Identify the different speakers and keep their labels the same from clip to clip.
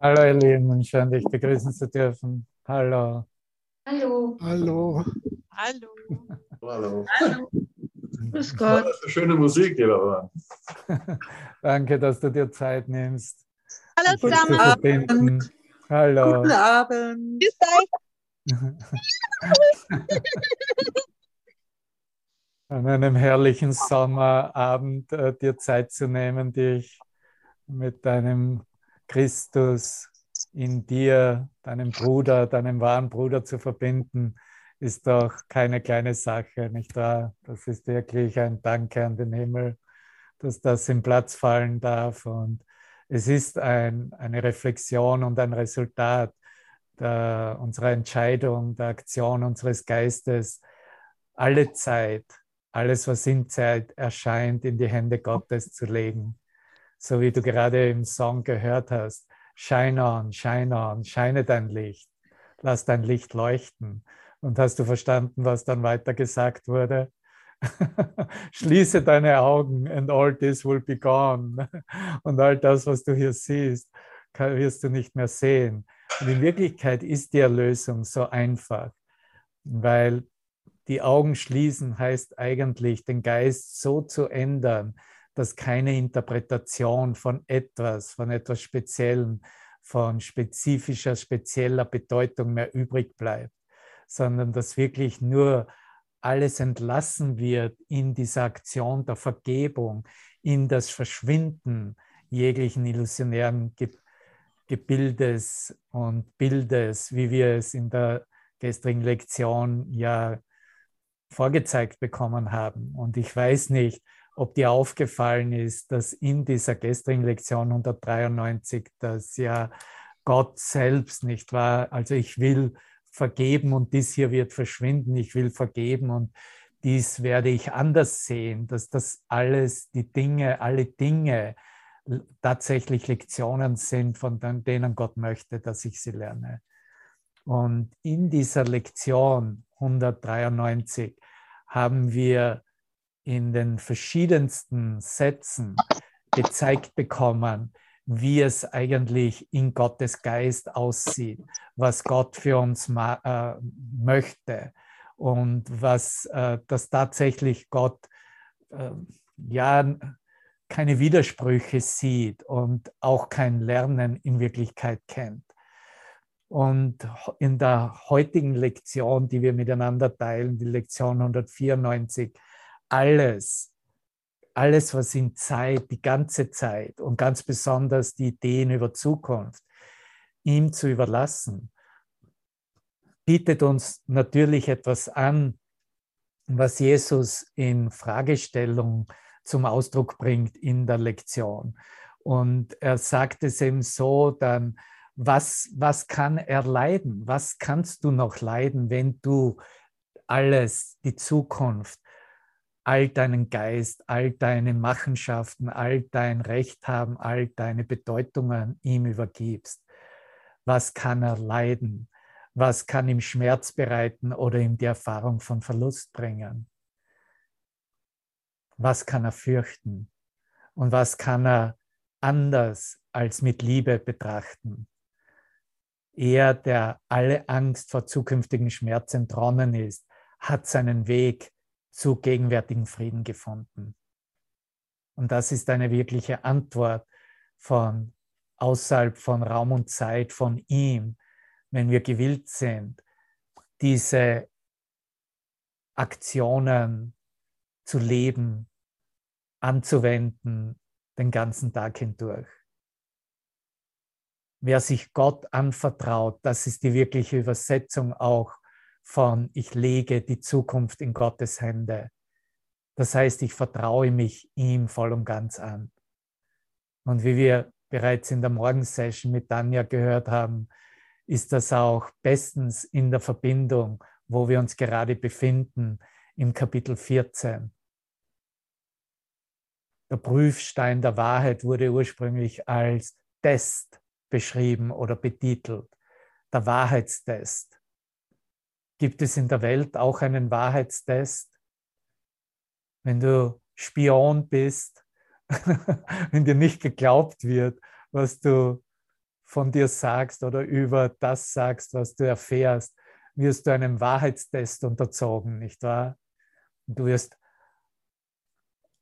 Speaker 1: Hallo ihr Lieben, schön dich begrüßen zu dürfen. Hallo.
Speaker 2: Hallo.
Speaker 3: Hallo.
Speaker 4: Hallo.
Speaker 5: Hallo.
Speaker 2: Hallo. Grüß Gott.
Speaker 5: Schöne Musik, die wir hören.
Speaker 1: Danke, dass du dir Zeit nimmst.
Speaker 4: Hallo zusammen.
Speaker 1: verbinden. Hallo.
Speaker 3: Guten Abend.
Speaker 4: Grüß euch.
Speaker 1: An einem herrlichen Sommerabend äh, dir Zeit zu nehmen, dich mit deinem Christus in dir, deinem Bruder, deinem wahren Bruder zu verbinden, ist doch keine kleine Sache, nicht wahr? Das ist wirklich ein Danke an den Himmel, dass das im Platz fallen darf. Und es ist ein, eine Reflexion und ein Resultat der, unserer Entscheidung, der Aktion unseres Geistes, alle Zeit, alles, was in Zeit erscheint, in die Hände Gottes zu legen so wie du gerade im Song gehört hast. Shine on, shine on, scheine dein Licht, lass dein Licht leuchten. Und hast du verstanden, was dann weiter gesagt wurde? Schließe deine Augen and all this will be gone. Und all das, was du hier siehst, wirst du nicht mehr sehen. Und in Wirklichkeit ist die Erlösung so einfach, weil die Augen schließen heißt eigentlich, den Geist so zu ändern, dass keine Interpretation von etwas, von etwas Speziellem, von spezifischer, spezieller Bedeutung mehr übrig bleibt, sondern dass wirklich nur alles entlassen wird in dieser Aktion der Vergebung, in das Verschwinden jeglichen illusionären Gebildes und Bildes, wie wir es in der gestrigen Lektion ja vorgezeigt bekommen haben. Und ich weiß nicht, ob dir aufgefallen ist, dass in dieser gestrigen Lektion 193, dass ja Gott selbst nicht war, also ich will vergeben und dies hier wird verschwinden, ich will vergeben und dies werde ich anders sehen, dass das alles, die Dinge, alle Dinge tatsächlich Lektionen sind, von denen Gott möchte, dass ich sie lerne. Und in dieser Lektion 193 haben wir in den verschiedensten Sätzen gezeigt bekommen, wie es eigentlich in Gottes Geist aussieht, was Gott für uns äh, möchte und was äh, das tatsächlich Gott äh, ja keine Widersprüche sieht und auch kein Lernen in Wirklichkeit kennt. Und in der heutigen Lektion, die wir miteinander teilen, die Lektion 194, alles, alles, was in Zeit, die ganze Zeit und ganz besonders die Ideen über Zukunft, ihm zu überlassen, bietet uns natürlich etwas an, was Jesus in Fragestellung zum Ausdruck bringt in der Lektion. Und er sagt es eben so dann, was, was kann er leiden? Was kannst du noch leiden, wenn du alles, die Zukunft, all deinen Geist, all deine Machenschaften, all dein Recht haben, all deine Bedeutungen ihm übergibst. Was kann er leiden? Was kann ihm Schmerz bereiten oder ihm die Erfahrung von Verlust bringen? Was kann er fürchten? Und was kann er anders als mit Liebe betrachten? Er, der alle Angst vor zukünftigen Schmerz entronnen ist, hat seinen Weg zu gegenwärtigen Frieden gefunden. Und das ist eine wirkliche Antwort von außerhalb von Raum und Zeit, von ihm, wenn wir gewillt sind, diese Aktionen zu leben, anzuwenden, den ganzen Tag hindurch. Wer sich Gott anvertraut, das ist die wirkliche Übersetzung auch von ich lege die Zukunft in Gottes Hände. Das heißt, ich vertraue mich ihm voll und ganz an. Und wie wir bereits in der Morgensession mit Tanja gehört haben, ist das auch bestens in der Verbindung, wo wir uns gerade befinden, im Kapitel 14. Der Prüfstein der Wahrheit wurde ursprünglich als Test beschrieben oder betitelt. Der Wahrheitstest. Gibt es in der Welt auch einen Wahrheitstest? Wenn du Spion bist, wenn dir nicht geglaubt wird, was du von dir sagst oder über das sagst, was du erfährst, wirst du einem Wahrheitstest unterzogen, nicht wahr? Du wirst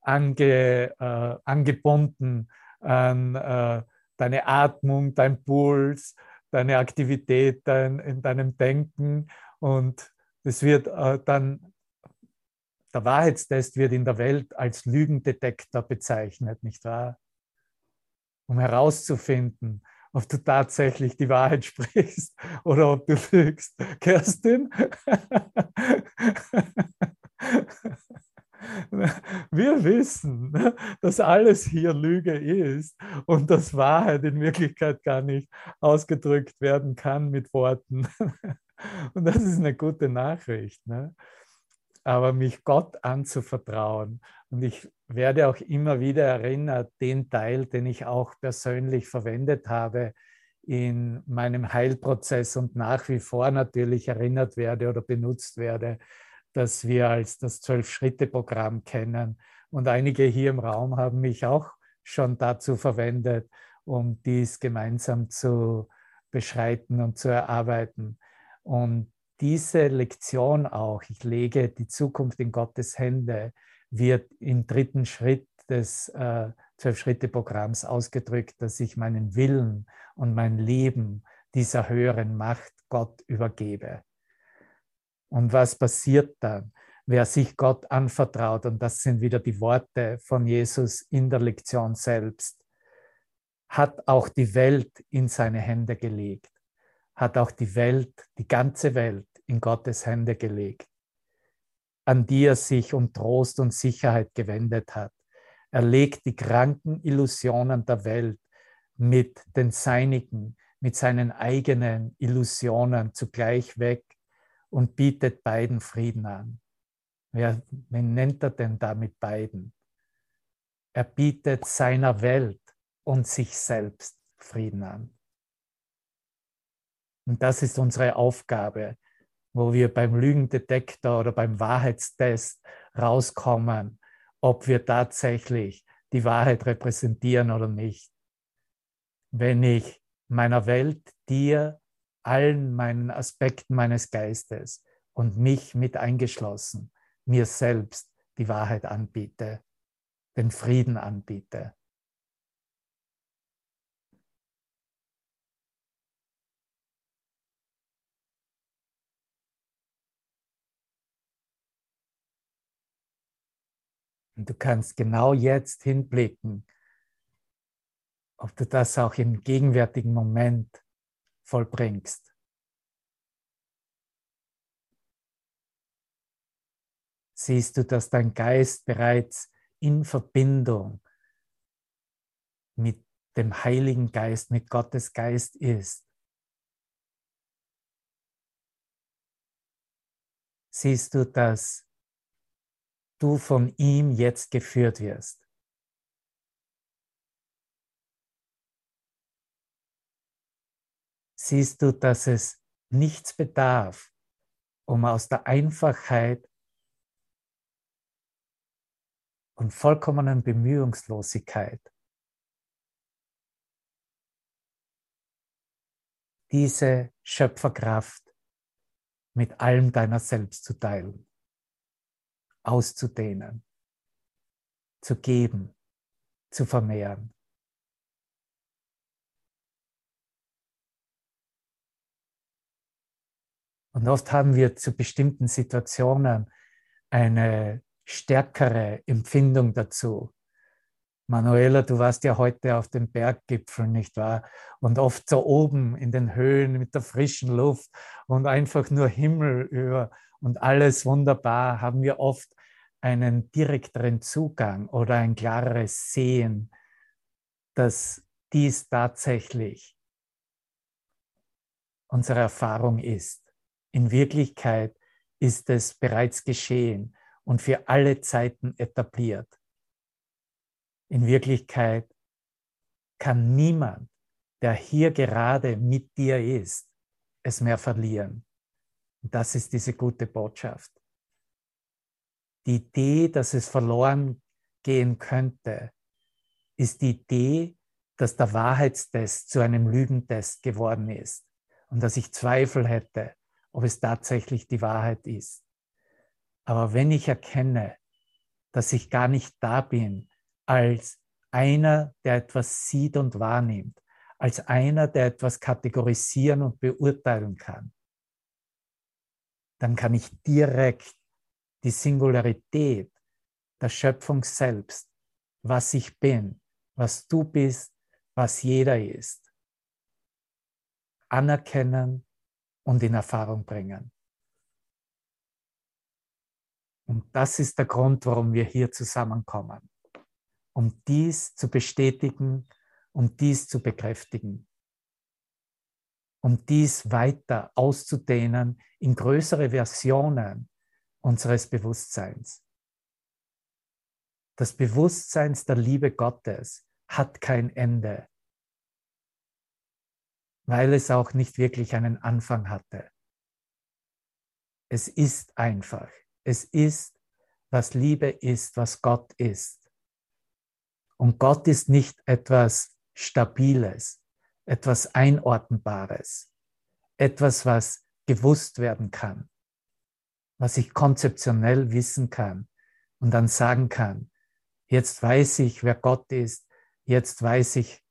Speaker 1: ange, äh, angebunden an äh, deine Atmung, dein Puls, deine Aktivität dein, in deinem Denken und es wird äh, dann, der Wahrheitstest wird in der Welt als Lügendetektor bezeichnet, nicht wahr? Um herauszufinden, ob du tatsächlich die Wahrheit sprichst oder ob du lügst. Kerstin? Wir wissen, dass alles hier Lüge ist und dass Wahrheit in Wirklichkeit gar nicht ausgedrückt werden kann mit Worten. Und das ist eine gute Nachricht. Ne? Aber mich Gott anzuvertrauen. Und ich werde auch immer wieder erinnert, den Teil, den ich auch persönlich verwendet habe in meinem Heilprozess und nach wie vor natürlich erinnert werde oder benutzt werde, das wir als das Zwölf-Schritte-Programm kennen. Und einige hier im Raum haben mich auch schon dazu verwendet, um dies gemeinsam zu beschreiten und zu erarbeiten. Und diese Lektion auch, ich lege die Zukunft in Gottes Hände, wird im dritten Schritt des äh, Zwölf-Schritte-Programms ausgedrückt, dass ich meinen Willen und mein Leben dieser höheren Macht Gott übergebe. Und was passiert dann? Wer sich Gott anvertraut, und das sind wieder die Worte von Jesus in der Lektion selbst, hat auch die Welt in seine Hände gelegt, hat auch die Welt, die ganze Welt in Gottes Hände gelegt, an die er sich um Trost und Sicherheit gewendet hat. Er legt die kranken Illusionen der Welt mit den seinigen, mit seinen eigenen Illusionen zugleich weg und bietet beiden Frieden an. Wer, wen nennt er denn da mit beiden? Er bietet seiner Welt und sich selbst Frieden an. Und das ist unsere Aufgabe, wo wir beim Lügendetektor oder beim Wahrheitstest rauskommen, ob wir tatsächlich die Wahrheit repräsentieren oder nicht. Wenn ich meiner Welt, dir allen meinen Aspekten meines Geistes und mich mit eingeschlossen, mir selbst die Wahrheit anbiete, den Frieden anbiete. Und du kannst genau jetzt hinblicken, ob du das auch im gegenwärtigen Moment vollbringst. Siehst du, dass dein Geist bereits in Verbindung mit dem Heiligen Geist, mit Gottes Geist ist. Siehst du, dass du von ihm jetzt geführt wirst. siehst du, dass es nichts bedarf, um aus der Einfachheit und vollkommenen Bemühungslosigkeit diese Schöpferkraft mit allem deiner selbst zu teilen, auszudehnen, zu geben, zu vermehren. Und oft haben wir zu bestimmten Situationen eine stärkere Empfindung dazu. Manuela, du warst ja heute auf dem Berggipfel, nicht wahr? Und oft so oben in den Höhen mit der frischen Luft und einfach nur Himmel über und alles wunderbar, haben wir oft einen direkteren Zugang oder ein klareres Sehen, dass dies tatsächlich unsere Erfahrung ist. In Wirklichkeit ist es bereits geschehen und für alle Zeiten etabliert. In Wirklichkeit kann niemand, der hier gerade mit dir ist, es mehr verlieren. Und das ist diese gute Botschaft. Die Idee, dass es verloren gehen könnte, ist die Idee, dass der Wahrheitstest zu einem Lügentest geworden ist und dass ich Zweifel hätte, ob es tatsächlich die Wahrheit ist. Aber wenn ich erkenne, dass ich gar nicht da bin als einer, der etwas sieht und wahrnimmt, als einer, der etwas kategorisieren und beurteilen kann, dann kann ich direkt die Singularität der Schöpfung selbst, was ich bin, was du bist, was jeder ist, anerkennen und in Erfahrung bringen. Und das ist der Grund, warum wir hier zusammenkommen, um dies zu bestätigen, um dies zu bekräftigen, um dies weiter auszudehnen in größere Versionen unseres Bewusstseins. Das Bewusstsein der Liebe Gottes hat kein Ende, weil es auch nicht wirklich einen Anfang hatte. Es ist einfach. Es ist, was Liebe ist, was Gott ist. Und Gott ist nicht etwas Stabiles, etwas Einordnbares, etwas, was gewusst werden kann, was ich konzeptionell wissen kann und dann sagen kann, jetzt weiß ich, wer Gott ist, jetzt weiß ich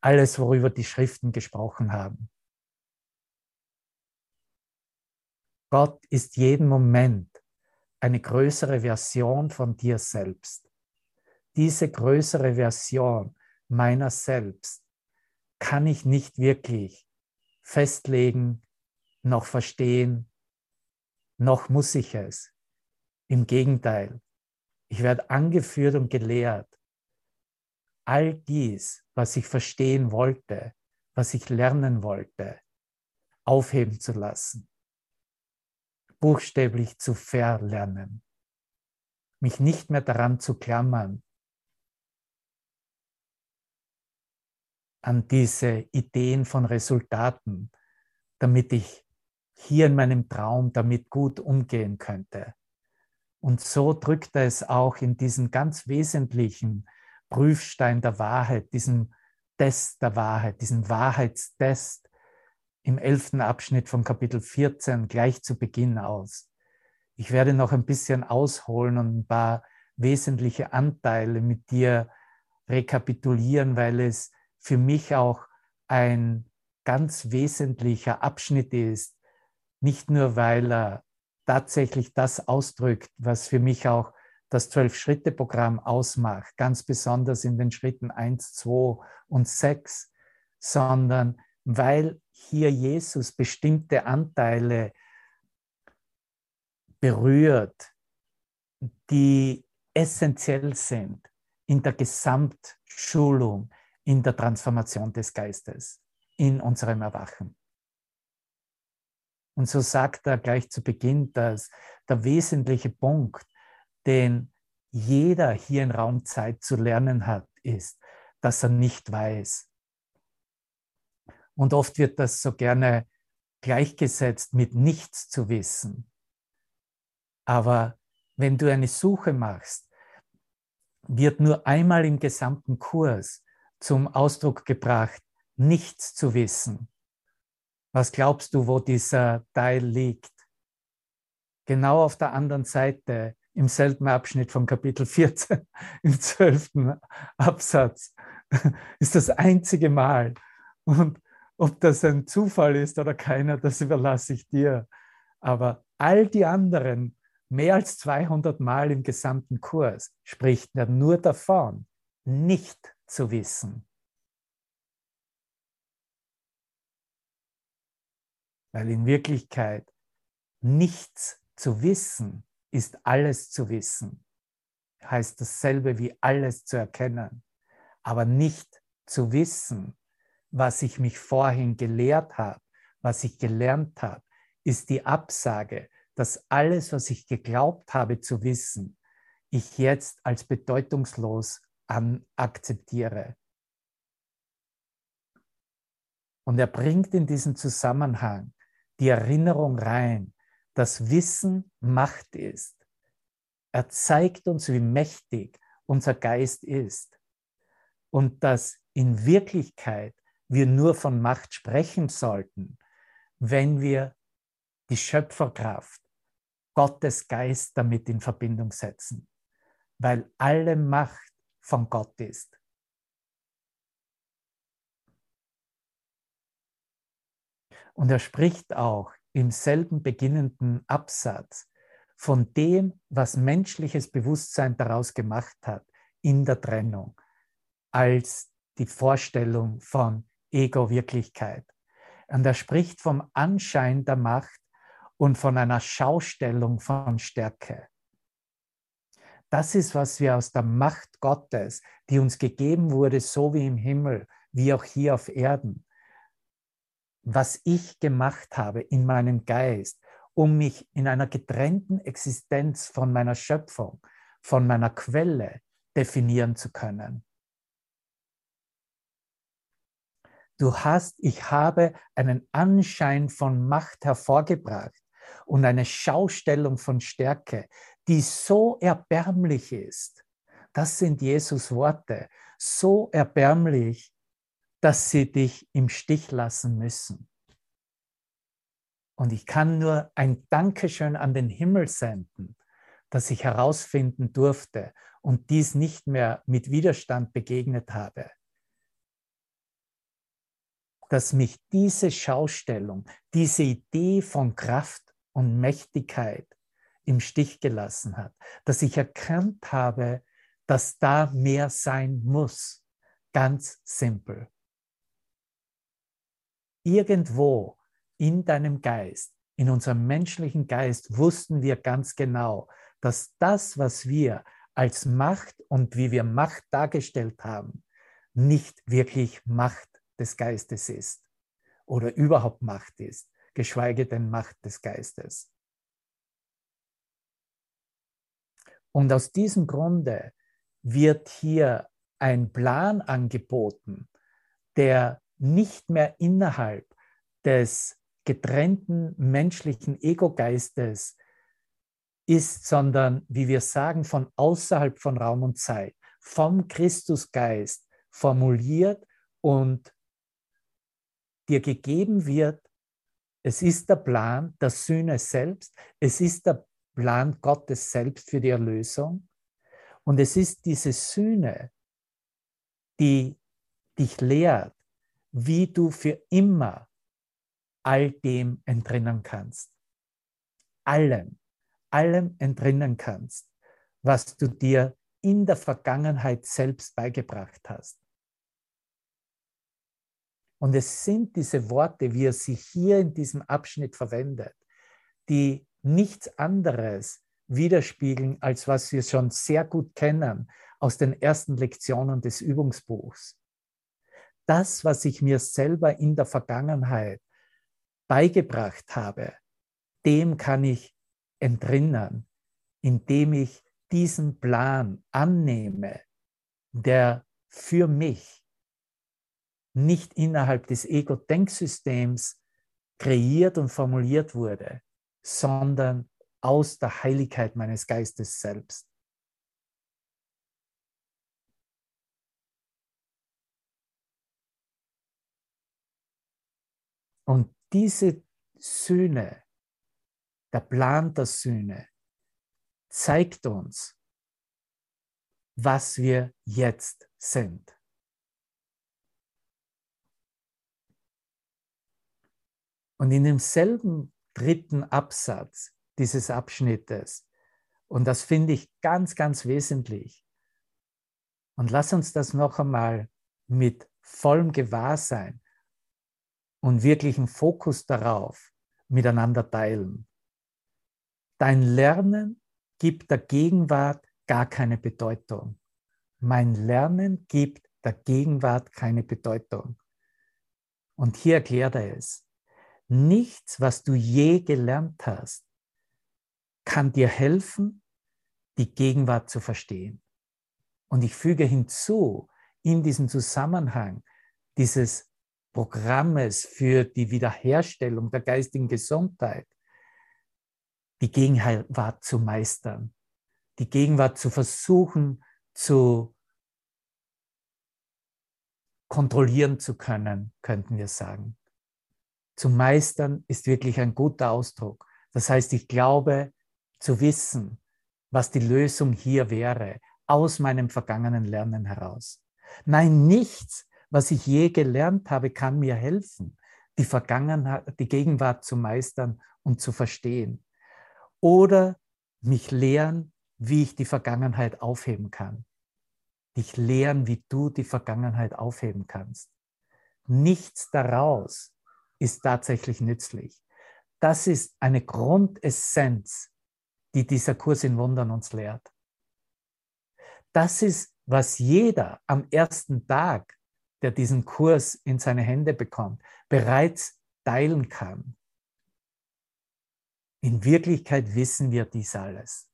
Speaker 1: alles, worüber die Schriften gesprochen haben. Gott ist jeden Moment eine größere Version von dir selbst. Diese größere Version meiner selbst kann ich nicht wirklich festlegen, noch verstehen, noch muss ich es. Im Gegenteil, ich werde angeführt und gelehrt, all dies, was ich verstehen wollte, was ich lernen wollte, aufheben zu lassen. Buchstäblich zu verlernen, mich nicht mehr daran zu klammern, an diese Ideen von Resultaten, damit ich hier in meinem Traum damit gut umgehen könnte. Und so drückt er es auch in diesen ganz wesentlichen Prüfstein der Wahrheit, diesem Test der Wahrheit, diesem Wahrheitstest, im elften Abschnitt von Kapitel 14 gleich zu Beginn aus. Ich werde noch ein bisschen ausholen und ein paar wesentliche Anteile mit dir rekapitulieren, weil es für mich auch ein ganz wesentlicher Abschnitt ist. Nicht nur, weil er tatsächlich das ausdrückt, was für mich auch das Zwölf-Schritte-Programm ausmacht, ganz besonders in den Schritten 1, 2 und 6, sondern weil hier Jesus bestimmte Anteile berührt, die essentiell sind in der Gesamtschulung, in der Transformation des Geistes, in unserem Erwachen. Und so sagt er gleich zu Beginn, dass der wesentliche Punkt, den jeder hier in Raumzeit zu lernen hat, ist, dass er nicht weiß. Und oft wird das so gerne gleichgesetzt mit nichts zu wissen. Aber wenn du eine Suche machst, wird nur einmal im gesamten Kurs zum Ausdruck gebracht, nichts zu wissen. Was glaubst du, wo dieser Teil liegt? Genau auf der anderen Seite, im selben Abschnitt von Kapitel 14, im zwölften Absatz, ist das einzige Mal. Und ob das ein Zufall ist oder keiner, das überlasse ich dir. Aber all die anderen, mehr als 200 Mal im gesamten Kurs, spricht er nur davon, nicht zu wissen. Weil in Wirklichkeit nichts zu wissen ist alles zu wissen. Heißt dasselbe wie alles zu erkennen. Aber nicht zu wissen was ich mich vorhin gelehrt habe, was ich gelernt habe, ist die Absage, dass alles, was ich geglaubt habe zu wissen, ich jetzt als bedeutungslos akzeptiere. Und er bringt in diesen Zusammenhang die Erinnerung rein, dass Wissen Macht ist. Er zeigt uns, wie mächtig unser Geist ist. und dass in Wirklichkeit wir nur von Macht sprechen sollten, wenn wir die Schöpferkraft, Gottes Geist damit in Verbindung setzen, weil alle Macht von Gott ist. Und er spricht auch im selben beginnenden Absatz von dem, was menschliches Bewusstsein daraus gemacht hat in der Trennung, als die Vorstellung von Ego-Wirklichkeit. Und er spricht vom Anschein der Macht und von einer Schaustellung von Stärke. Das ist, was wir aus der Macht Gottes, die uns gegeben wurde, so wie im Himmel, wie auch hier auf Erden, was ich gemacht habe in meinem Geist, um mich in einer getrennten Existenz von meiner Schöpfung, von meiner Quelle definieren zu können. Du hast, ich habe einen Anschein von Macht hervorgebracht und eine Schaustellung von Stärke, die so erbärmlich ist. Das sind Jesus Worte, so erbärmlich, dass sie dich im Stich lassen müssen. Und ich kann nur ein Dankeschön an den Himmel senden, dass ich herausfinden durfte und dies nicht mehr mit Widerstand begegnet habe. Dass mich diese Schaustellung, diese Idee von Kraft und Mächtigkeit im Stich gelassen hat, dass ich erkannt habe, dass da mehr sein muss. Ganz simpel irgendwo in deinem Geist, in unserem menschlichen Geist, wussten wir ganz genau, dass das, was wir als Macht und wie wir Macht dargestellt haben, nicht wirklich Macht des Geistes ist oder überhaupt Macht ist, geschweige denn Macht des Geistes. Und aus diesem Grunde wird hier ein Plan angeboten, der nicht mehr innerhalb des getrennten menschlichen Ego-Geistes ist, sondern, wie wir sagen, von außerhalb von Raum und Zeit, vom Christusgeist formuliert und dir gegeben wird, es ist der Plan der Sühne selbst, es ist der Plan Gottes selbst für die Erlösung. Und es ist diese Sühne, die dich lehrt, wie du für immer all dem entrinnen kannst. Allem, allem entrinnen kannst, was du dir in der Vergangenheit selbst beigebracht hast. Und es sind diese Worte, wie er sie hier in diesem Abschnitt verwendet, die nichts anderes widerspiegeln, als was wir schon sehr gut kennen aus den ersten Lektionen des Übungsbuchs das, was ich mir selber in der Vergangenheit beigebracht habe, dem kann ich entrinnen, indem ich diesen Plan annehme, der für mich nicht innerhalb des Ego-Denksystems kreiert und formuliert wurde, sondern aus der Heiligkeit meines Geistes selbst. Und diese Sühne, der Plan der Sühne, zeigt uns, was wir jetzt sind. Und in demselben dritten Absatz dieses Abschnittes, und das finde ich ganz, ganz wesentlich, und lass uns das noch einmal mit vollem Gewahrsein und wirklichen Fokus darauf miteinander teilen. Dein Lernen gibt der Gegenwart gar keine Bedeutung. Mein Lernen gibt der Gegenwart keine Bedeutung. Und hier erklärt er es. Nichts, was du je gelernt hast, kann dir helfen, die Gegenwart zu verstehen. Und ich füge hinzu, in diesem Zusammenhang dieses Programmes für die Wiederherstellung der geistigen Gesundheit, die Gegenwart zu meistern, die Gegenwart zu versuchen zu kontrollieren zu können, könnten wir sagen. Zu meistern ist wirklich ein guter Ausdruck. Das heißt, ich glaube zu wissen, was die Lösung hier wäre, aus meinem vergangenen Lernen heraus. Nein, nichts, was ich je gelernt habe, kann mir helfen, die Vergangenheit, die Gegenwart zu meistern und zu verstehen. Oder mich lehren, wie ich die Vergangenheit aufheben kann. Dich lehren, wie du die Vergangenheit aufheben kannst. Nichts daraus ist tatsächlich nützlich. Das ist eine Grundessenz, die dieser Kurs in Wundern uns lehrt. Das ist, was jeder am ersten Tag, der diesen Kurs in seine Hände bekommt, bereits teilen kann. In Wirklichkeit wissen wir dies alles.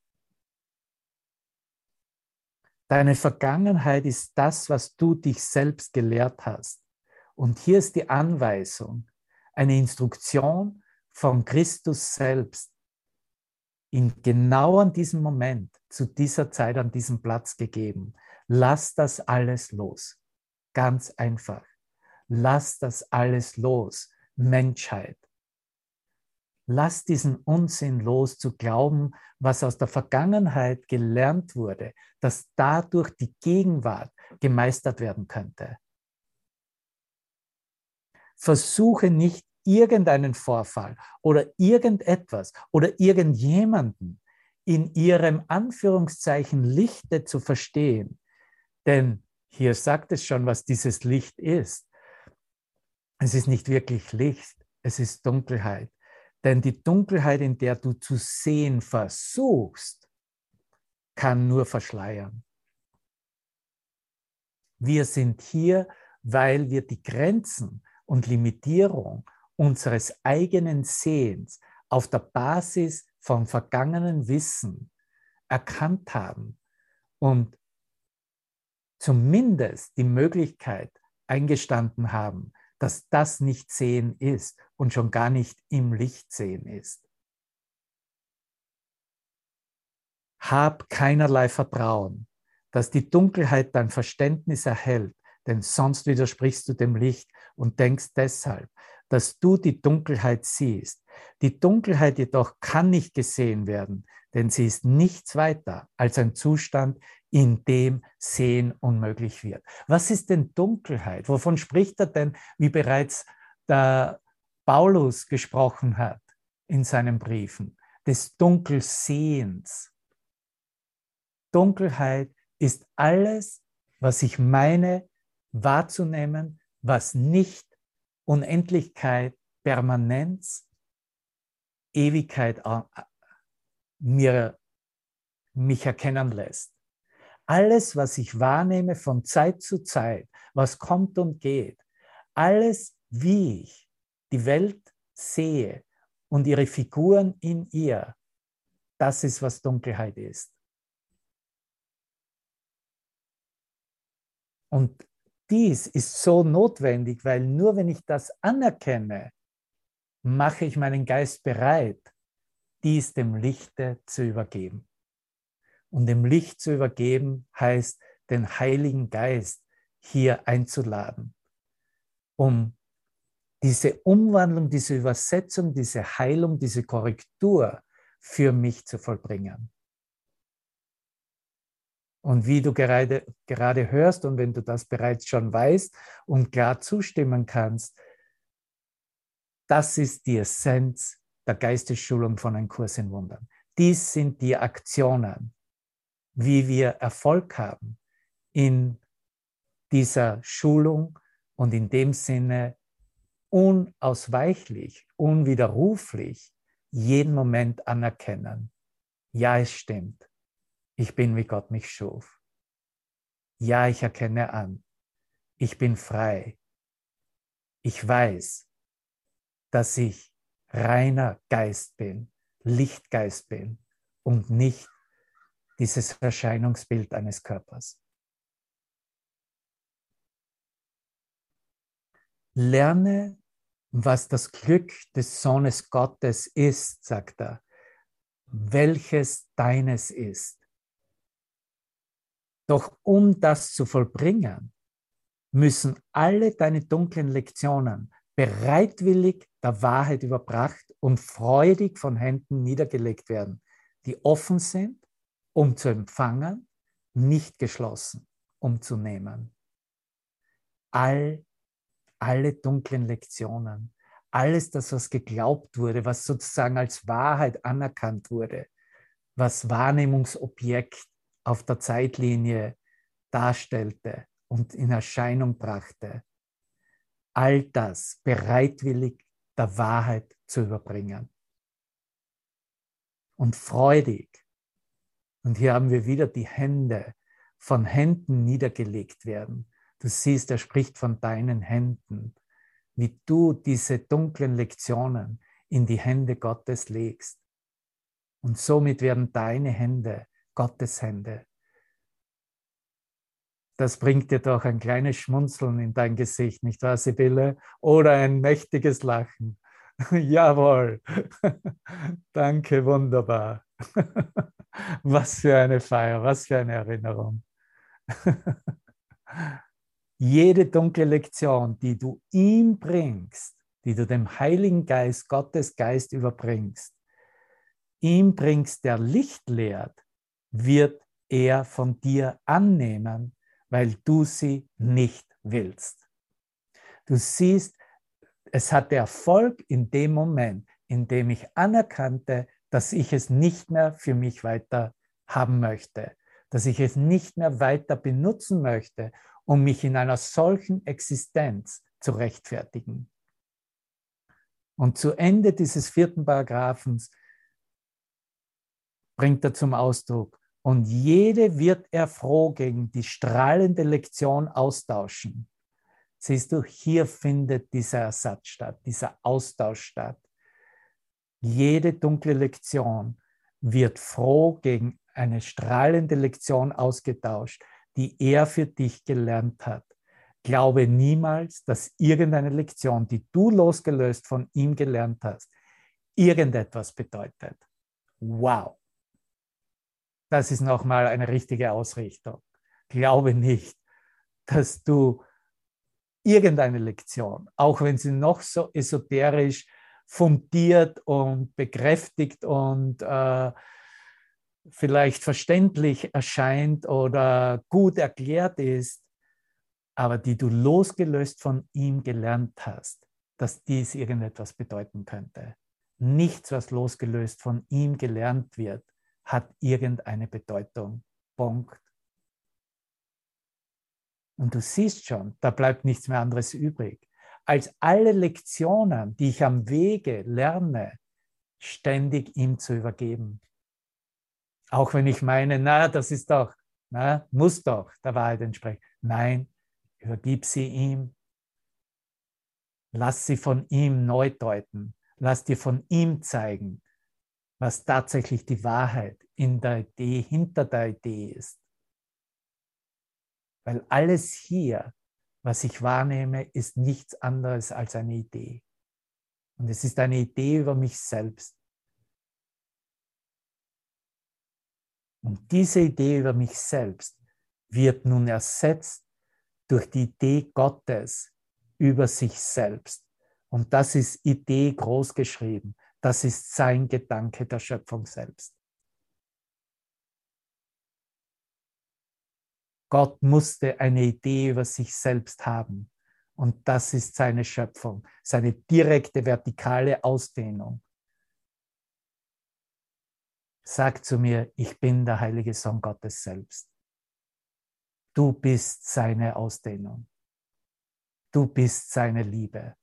Speaker 1: Deine Vergangenheit ist das, was du dich selbst gelehrt hast. Und hier ist die Anweisung, eine Instruktion von Christus selbst, in genau an diesem Moment, zu dieser Zeit, an diesem Platz gegeben. Lass das alles los. Ganz einfach. Lass das alles los. Menschheit. Lass diesen Unsinn los zu glauben, was aus der Vergangenheit gelernt wurde, dass dadurch die Gegenwart gemeistert werden könnte. Versuche nicht irgendeinen Vorfall oder irgendetwas oder irgendjemanden in ihrem Anführungszeichen Lichte zu verstehen. Denn hier sagt es schon, was dieses Licht ist. Es ist nicht wirklich Licht, es ist Dunkelheit. Denn die Dunkelheit, in der du zu sehen versuchst, kann nur verschleiern. Wir sind hier, weil wir die Grenzen und Limitierung unseres eigenen Sehens auf der Basis von vergangenen Wissen erkannt haben und zumindest die Möglichkeit eingestanden haben, dass das nicht sehen ist und schon gar nicht im Licht sehen ist. Hab keinerlei Vertrauen, dass die Dunkelheit dein Verständnis erhält, denn sonst widersprichst du dem Licht und denkst deshalb, dass du die Dunkelheit siehst. Die Dunkelheit jedoch kann nicht gesehen werden, denn sie ist nichts weiter als ein Zustand, in dem Sehen unmöglich wird. Was ist denn Dunkelheit? Wovon spricht er denn, wie bereits der Paulus gesprochen hat in seinen Briefen? Des Dunkelsehens. Dunkelheit ist alles, was ich meine wahrzunehmen, was nicht Unendlichkeit, Permanenz, Ewigkeit äh, mir, mich erkennen lässt. Alles, was ich wahrnehme von Zeit zu Zeit, was kommt und geht, alles, wie ich die Welt sehe und ihre Figuren in ihr, das ist, was Dunkelheit ist. Und dies ist so notwendig, weil nur wenn ich das anerkenne, mache ich meinen Geist bereit, dies dem Lichte zu übergeben. Und dem Licht zu übergeben heißt, den Heiligen Geist hier einzuladen, um diese Umwandlung, diese Übersetzung, diese Heilung, diese Korrektur für mich zu vollbringen. Und wie du gerade, gerade hörst und wenn du das bereits schon weißt und klar zustimmen kannst, das ist die Essenz der Geistesschulung von einem Kurs in Wundern. Dies sind die Aktionen, wie wir Erfolg haben in dieser Schulung und in dem Sinne unausweichlich, unwiderruflich jeden Moment anerkennen. Ja, es stimmt. Ich bin, wie Gott mich schuf. Ja, ich erkenne an. Ich bin frei. Ich weiß, dass ich reiner Geist bin, Lichtgeist bin und nicht dieses Erscheinungsbild eines Körpers. Lerne, was das Glück des Sohnes Gottes ist, sagt er, welches deines ist. Doch um das zu vollbringen, müssen alle deine dunklen Lektionen bereitwillig der Wahrheit überbracht und freudig von Händen niedergelegt werden, die offen sind, um zu empfangen, nicht geschlossen, um zu nehmen. All, alle dunklen Lektionen, alles das, was geglaubt wurde, was sozusagen als Wahrheit anerkannt wurde, was Wahrnehmungsobjekt auf der Zeitlinie darstellte und in Erscheinung brachte, all das bereitwillig der Wahrheit zu überbringen. Und freudig. Und hier haben wir wieder die Hände von Händen niedergelegt werden. Du siehst, er spricht von deinen Händen, wie du diese dunklen Lektionen in die Hände Gottes legst. Und somit werden deine Hände Gottes Hände. Das bringt dir doch ein kleines Schmunzeln in dein Gesicht, nicht wahr, Sibylle? Oder ein mächtiges Lachen. Jawohl. Danke, wunderbar. was für eine Feier, was für eine Erinnerung. Jede dunkle Lektion, die du ihm bringst, die du dem Heiligen Geist, Gottes Geist überbringst, ihm bringst, der Licht lehrt, wird er von dir annehmen, weil du sie nicht willst. Du siehst, es hatte Erfolg in dem Moment, in dem ich anerkannte, dass ich es nicht mehr für mich weiter haben möchte, dass ich es nicht mehr weiter benutzen möchte, um mich in einer solchen Existenz zu rechtfertigen. Und zu Ende dieses vierten Paragraphens bringt er zum Ausdruck, und jede wird er froh gegen die strahlende Lektion austauschen. Siehst du, hier findet dieser Ersatz statt, dieser Austausch statt. Jede dunkle Lektion wird froh gegen eine strahlende Lektion ausgetauscht, die er für dich gelernt hat. Glaube niemals, dass irgendeine Lektion, die du losgelöst von ihm gelernt hast, irgendetwas bedeutet. Wow. Das ist nochmal eine richtige Ausrichtung. Glaube nicht, dass du irgendeine Lektion, auch wenn sie noch so esoterisch fundiert und bekräftigt und äh, vielleicht verständlich erscheint oder gut erklärt ist, aber die du losgelöst von ihm gelernt hast, dass dies irgendetwas bedeuten könnte. Nichts, was losgelöst von ihm gelernt wird, hat irgendeine Bedeutung. Punkt. Und du siehst schon, da bleibt nichts mehr anderes übrig, als alle Lektionen, die ich am Wege lerne, ständig ihm zu übergeben. Auch wenn ich meine, na, das ist doch, na, muss doch der Wahrheit entsprechen. Nein, übergib sie ihm. Lass sie von ihm neu deuten. Lass dir von ihm zeigen, was tatsächlich die Wahrheit in der Idee, hinter der Idee ist. Weil alles hier, was ich wahrnehme, ist nichts anderes als eine Idee. Und es ist eine Idee über mich selbst. Und diese Idee über mich selbst wird nun ersetzt durch die Idee Gottes über sich selbst. Und das ist Idee groß geschrieben. Das ist sein Gedanke der Schöpfung selbst. Gott musste eine Idee über sich selbst haben. Und das ist seine Schöpfung, seine direkte vertikale Ausdehnung. Sag zu mir, ich bin der heilige Sohn Gottes selbst. Du bist seine Ausdehnung. Du bist seine Liebe.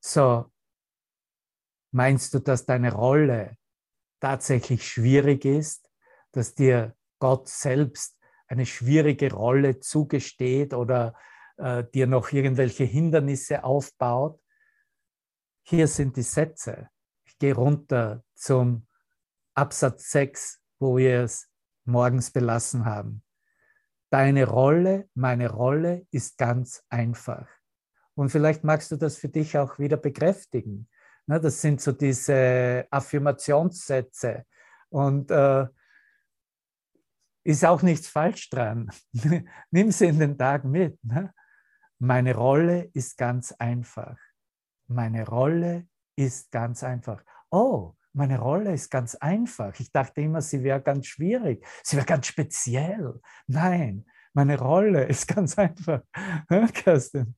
Speaker 1: So, meinst du, dass deine Rolle tatsächlich schwierig ist, dass dir Gott selbst eine schwierige Rolle zugesteht oder äh, dir noch irgendwelche Hindernisse aufbaut? Hier sind die Sätze. Ich gehe runter zum Absatz 6, wo wir es morgens belassen haben. Deine Rolle, meine Rolle ist ganz einfach. Und vielleicht magst du das für dich auch wieder bekräftigen. Das sind so diese Affirmationssätze Und äh, ist auch nichts falsch dran. Nimm sie in den Tag mit. Ne? Meine Rolle ist ganz einfach. Meine Rolle ist ganz einfach. Oh, meine Rolle ist ganz einfach. Ich dachte immer, sie wäre ganz schwierig. Sie wäre ganz speziell. Nein, meine Rolle ist ganz einfach. Kerstin,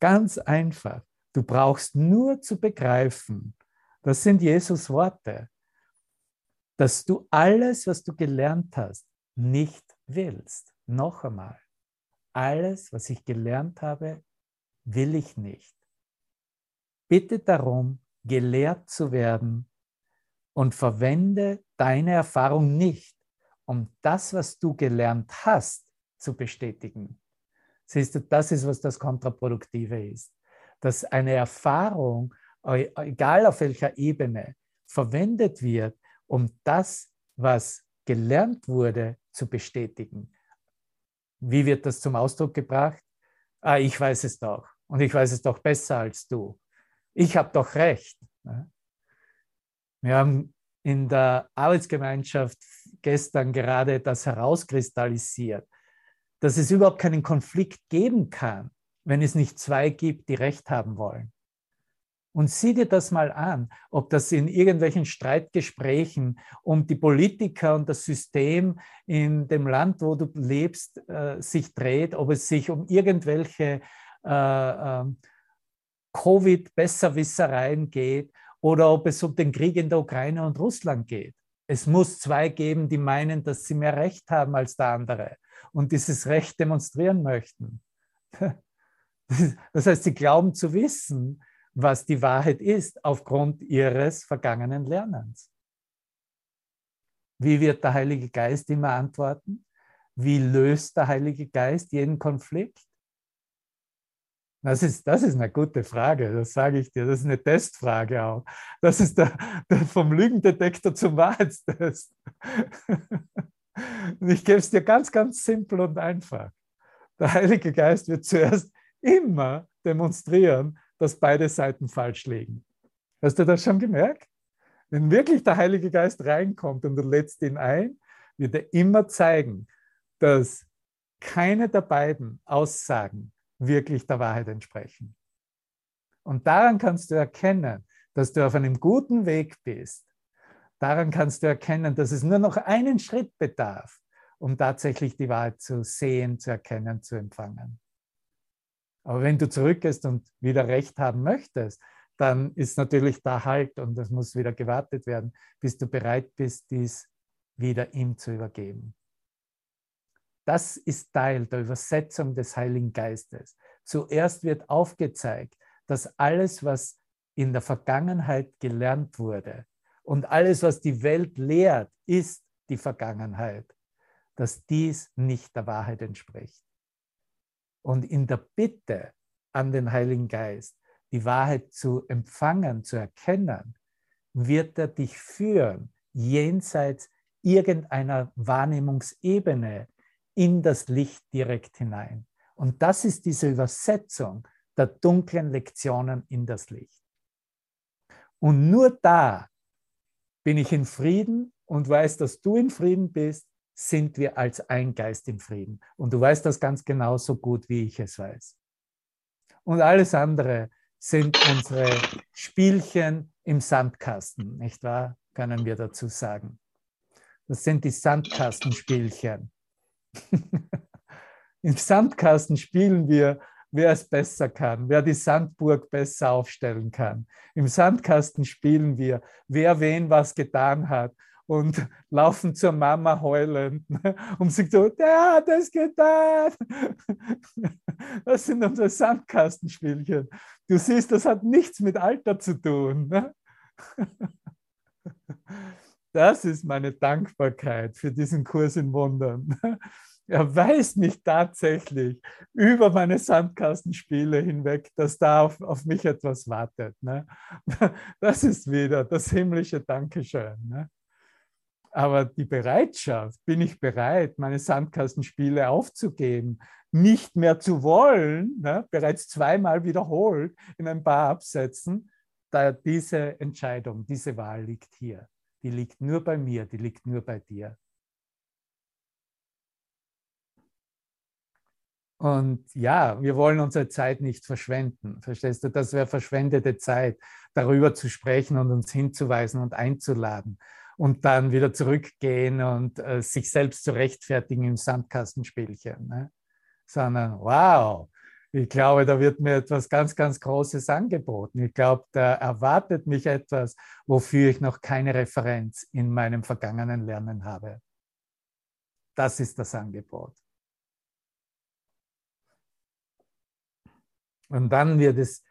Speaker 1: ganz einfach. Du brauchst nur zu begreifen, das sind Jesus Worte, dass du alles, was du gelernt hast, nicht willst. Noch einmal, alles, was ich gelernt habe, will ich nicht. Bitte darum, gelehrt zu werden und verwende deine Erfahrung nicht, um das, was du gelernt hast, zu bestätigen. Siehst du, das ist, was das Kontraproduktive ist. Dass eine Erfahrung, egal auf welcher Ebene, verwendet wird, um das, was gelernt wurde, zu bestätigen. Wie wird das zum Ausdruck gebracht? Ah, ich weiß es doch und ich weiß es doch besser als du. Ich habe doch recht. Wir haben in der Arbeitsgemeinschaft gestern gerade das herauskristallisiert, dass es überhaupt keinen Konflikt geben kann, wenn es nicht zwei gibt, die Recht haben wollen. Und sieh dir das mal an, ob das in irgendwelchen Streitgesprächen um die Politiker und das System in dem Land, wo du lebst, äh, sich dreht, ob es sich um irgendwelche äh, äh, Covid-Besserwissereien geht oder ob es um den Krieg in der Ukraine und Russland geht. Es muss zwei geben, die meinen, dass sie mehr Recht haben als der andere und dieses Recht demonstrieren möchten. Das heißt, sie glauben zu wissen, was die Wahrheit ist aufgrund ihres vergangenen Lernens. Wie wird der Heilige Geist immer antworten? Wie löst der Heilige Geist jeden Konflikt? Das ist, das ist eine gute Frage, das sage ich dir. Das ist eine Testfrage auch. Das ist der, der vom Lügendetektor zum Wahrheitstest. Ich gebe es dir ganz, ganz simpel und einfach. Der Heilige Geist wird zuerst immer demonstrieren, dass beide Seiten falsch liegen. Hast du das schon gemerkt? Wenn wirklich der Heilige Geist reinkommt und du lädst ihn ein, wird er immer zeigen, dass keine der beiden Aussagen wirklich der Wahrheit entsprechen. Und daran kannst du erkennen, dass du auf einem guten Weg bist. Daran kannst du erkennen, dass es nur noch einen Schritt bedarf, um tatsächlich die Wahrheit zu sehen, zu erkennen, zu empfangen. Aber wenn du zurückgehst und wieder Recht haben möchtest, dann ist natürlich da Halt und es muss wieder gewartet werden, bis du bereit bist, dies wieder ihm zu übergeben. Das ist Teil der Übersetzung des Heiligen Geistes. Zuerst wird aufgezeigt, dass alles, was in der Vergangenheit gelernt wurde und alles, was die Welt lehrt, ist die Vergangenheit, dass dies nicht der Wahrheit entspricht. Und in der Bitte an den Heiligen Geist, die Wahrheit zu empfangen, zu erkennen, wird er dich führen, jenseits irgendeiner Wahrnehmungsebene in das Licht direkt hinein. Und das ist diese Übersetzung der dunklen Lektionen in das Licht. Und nur da bin ich in Frieden und weiß, dass du in Frieden bist sind wir als ein Geist im Frieden. Und du weißt das ganz genauso gut, wie ich es weiß. Und alles andere sind unsere Spielchen im Sandkasten, nicht wahr? Können wir dazu sagen. Das sind die Sandkastenspielchen. Im Sandkasten spielen wir, wer es besser kann, wer die Sandburg besser aufstellen kann. Im Sandkasten spielen wir, wer wen was getan hat und laufen zur Mama heulend und sie so, der hat es getan. Das sind unsere Sandkastenspielchen. Du siehst, das hat nichts mit Alter zu tun. Ne? Das ist meine Dankbarkeit für diesen Kurs in Wundern. Er weiß mich tatsächlich über meine Sandkastenspiele hinweg, dass da auf, auf mich etwas wartet. Ne? Das ist wieder das himmlische Dankeschön. Ne? Aber die Bereitschaft, bin ich bereit, meine Sandkastenspiele aufzugeben, nicht mehr zu wollen, ne, bereits zweimal wiederholt in ein paar Absätzen, da diese Entscheidung, diese Wahl liegt hier. Die liegt nur bei mir, die liegt nur bei dir. Und ja, wir wollen unsere Zeit nicht verschwenden. Verstehst du? Das wäre verschwendete Zeit, darüber zu sprechen und uns hinzuweisen und einzuladen und dann wieder zurückgehen und äh, sich selbst zu rechtfertigen im Sandkastenspielchen. Ne? Sondern, wow, ich glaube, da wird mir etwas ganz, ganz Großes angeboten. Ich glaube, da erwartet mich etwas, wofür ich noch keine Referenz in meinem vergangenen Lernen habe. Das ist das Angebot. Und dann wird es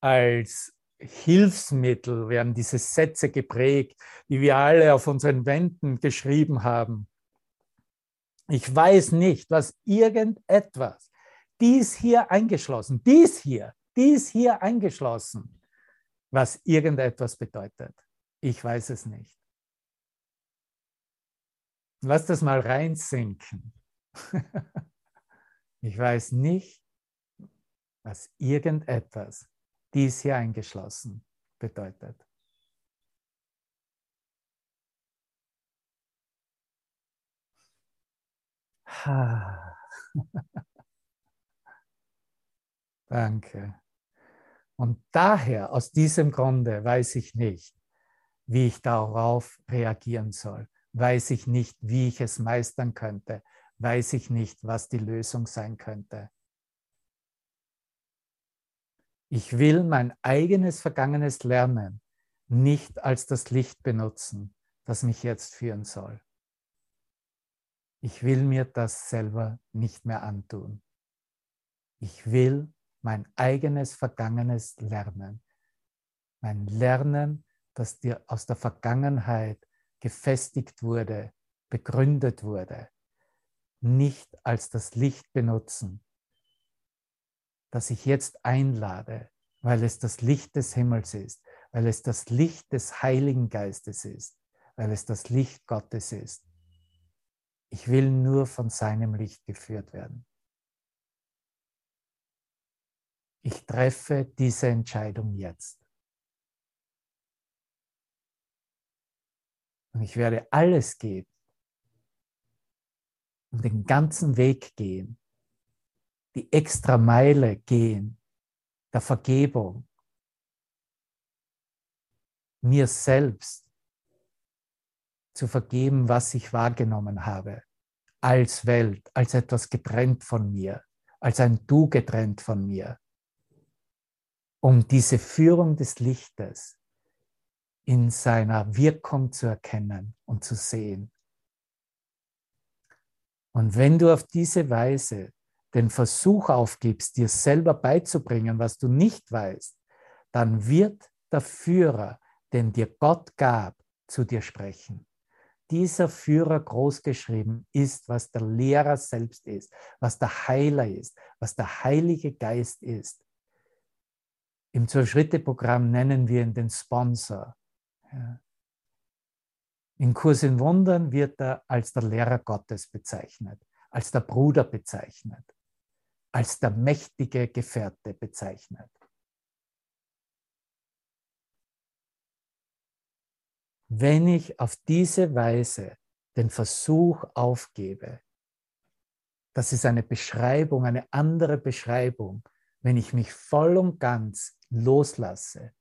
Speaker 1: als Hilfsmittel, werden diese Sätze geprägt, die wir alle auf unseren Wänden geschrieben haben. Ich weiß nicht, was irgendetwas, dies hier eingeschlossen, dies hier, dies hier eingeschlossen, was irgendetwas bedeutet. Ich weiß es nicht. Lass das mal reinsinken. Ich weiß nicht, was irgendetwas, dies hier eingeschlossen, bedeutet. Danke. Und daher, aus diesem Grunde, weiß ich nicht, wie ich darauf reagieren soll. Weiß ich nicht, wie ich es meistern könnte. Weiß ich nicht, was die Lösung sein könnte. Ich will mein eigenes vergangenes Lernen nicht als das Licht benutzen, das mich jetzt führen soll. Ich will mir das selber nicht mehr antun. Ich will mein eigenes vergangenes Lernen, mein Lernen, das dir aus der Vergangenheit gefestigt wurde, begründet wurde, nicht als das Licht benutzen, das ich jetzt einlade, weil es das Licht des Himmels ist, weil es das Licht des Heiligen Geistes ist, weil es das Licht Gottes ist. Ich will nur von seinem Licht geführt werden. Ich treffe diese Entscheidung jetzt. Und ich werde alles geben und den ganzen Weg gehen, die extra Meile gehen der Vergebung, mir selbst zu vergeben, was ich wahrgenommen habe, als Welt, als etwas getrennt von mir, als ein Du getrennt von mir, um diese Führung des Lichtes in seiner Wirkung zu erkennen und zu sehen. Und wenn du auf diese Weise den Versuch aufgibst, dir selber beizubringen, was du nicht weißt, dann wird der Führer, den dir Gott gab, zu dir sprechen. Dieser Führer großgeschrieben ist, was der Lehrer selbst ist, was der Heiler ist, was der Heilige Geist ist. Im Zwölf-Schritte-Programm nennen wir ihn den Sponsor. In Kurs in Wundern wird er als der Lehrer Gottes bezeichnet, als der Bruder bezeichnet als der mächtige Gefährte bezeichnet. Wenn ich auf diese Weise den Versuch aufgebe, das ist eine Beschreibung, eine andere Beschreibung, wenn ich mich voll und ganz loslasse,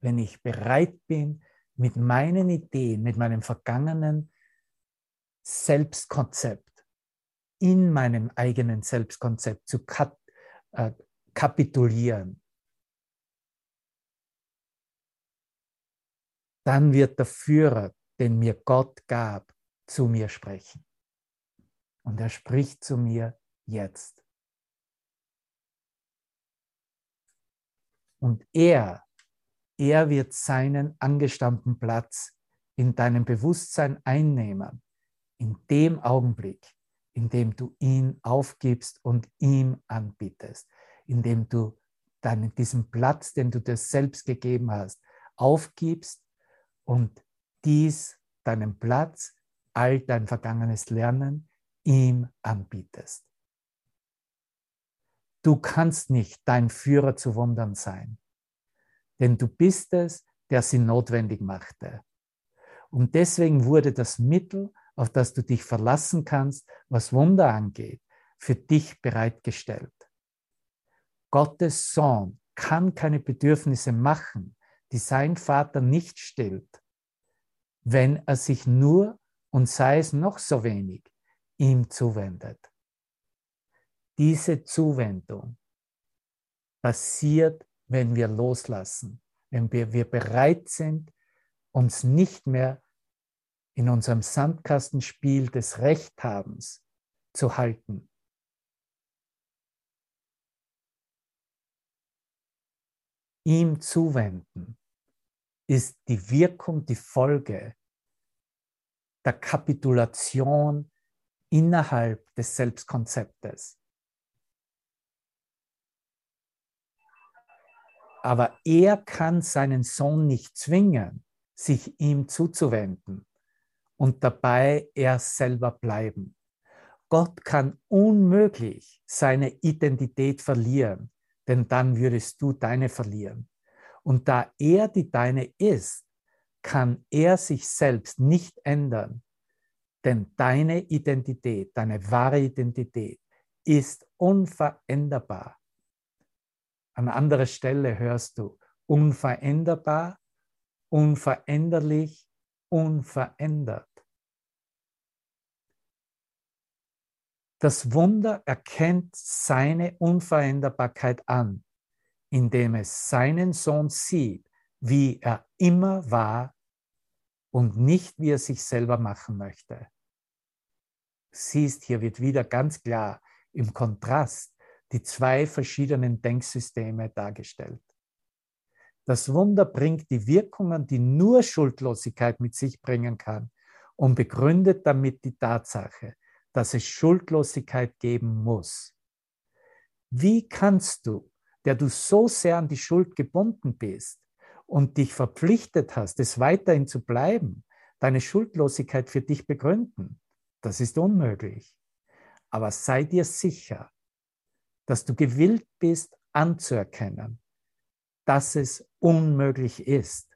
Speaker 1: wenn ich bereit bin, mit meinen Ideen, mit meinem vergangenen Selbstkonzept in meinem eigenen Selbstkonzept zu kat äh, kapitulieren, dann wird der Führer, den mir Gott gab, zu mir sprechen. Und er spricht zu mir jetzt. Und er, er wird seinen angestammten Platz in deinem Bewusstsein einnehmen, in dem Augenblick, indem du ihn aufgibst und ihm anbietest, indem du deinen, diesen Platz, den du dir selbst gegeben hast, aufgibst und dies, deinen Platz, all dein vergangenes Lernen ihm anbietest. Du kannst nicht dein Führer zu Wundern sein, denn du bist es, der sie notwendig machte. Und deswegen wurde das Mittel, auf das du dich verlassen kannst, was Wunder angeht, für dich bereitgestellt. Gottes Sohn kann keine Bedürfnisse machen, die sein Vater nicht stillt, wenn er sich nur und sei es noch so wenig ihm zuwendet. Diese Zuwendung passiert, wenn wir loslassen, wenn wir, wir bereit sind, uns nicht mehr in unserem Sandkastenspiel des Rechthabens zu halten. Ihm zuwenden ist die Wirkung, die Folge der Kapitulation innerhalb des Selbstkonzeptes. Aber er kann seinen Sohn nicht zwingen, sich ihm zuzuwenden und dabei er selber bleiben. Gott kann unmöglich seine Identität verlieren, denn dann würdest du deine verlieren. Und da er die deine ist, kann er sich selbst nicht ändern, denn deine Identität, deine wahre Identität ist unveränderbar. An anderer Stelle hörst du unveränderbar, unveränderlich, unverändert. Das Wunder erkennt seine Unveränderbarkeit an, indem es seinen Sohn sieht, wie er immer war und nicht, wie er sich selber machen möchte. Siehst, hier wird wieder ganz klar im Kontrast die zwei verschiedenen Denksysteme dargestellt. Das Wunder bringt die Wirkungen, die nur Schuldlosigkeit mit sich bringen kann und begründet damit die Tatsache, dass es Schuldlosigkeit geben muss. Wie kannst du, der du so sehr an die Schuld gebunden bist und dich verpflichtet hast, es weiterhin zu bleiben, deine Schuldlosigkeit für dich begründen? Das ist unmöglich. Aber sei dir sicher, dass du gewillt bist anzuerkennen, dass es unmöglich ist.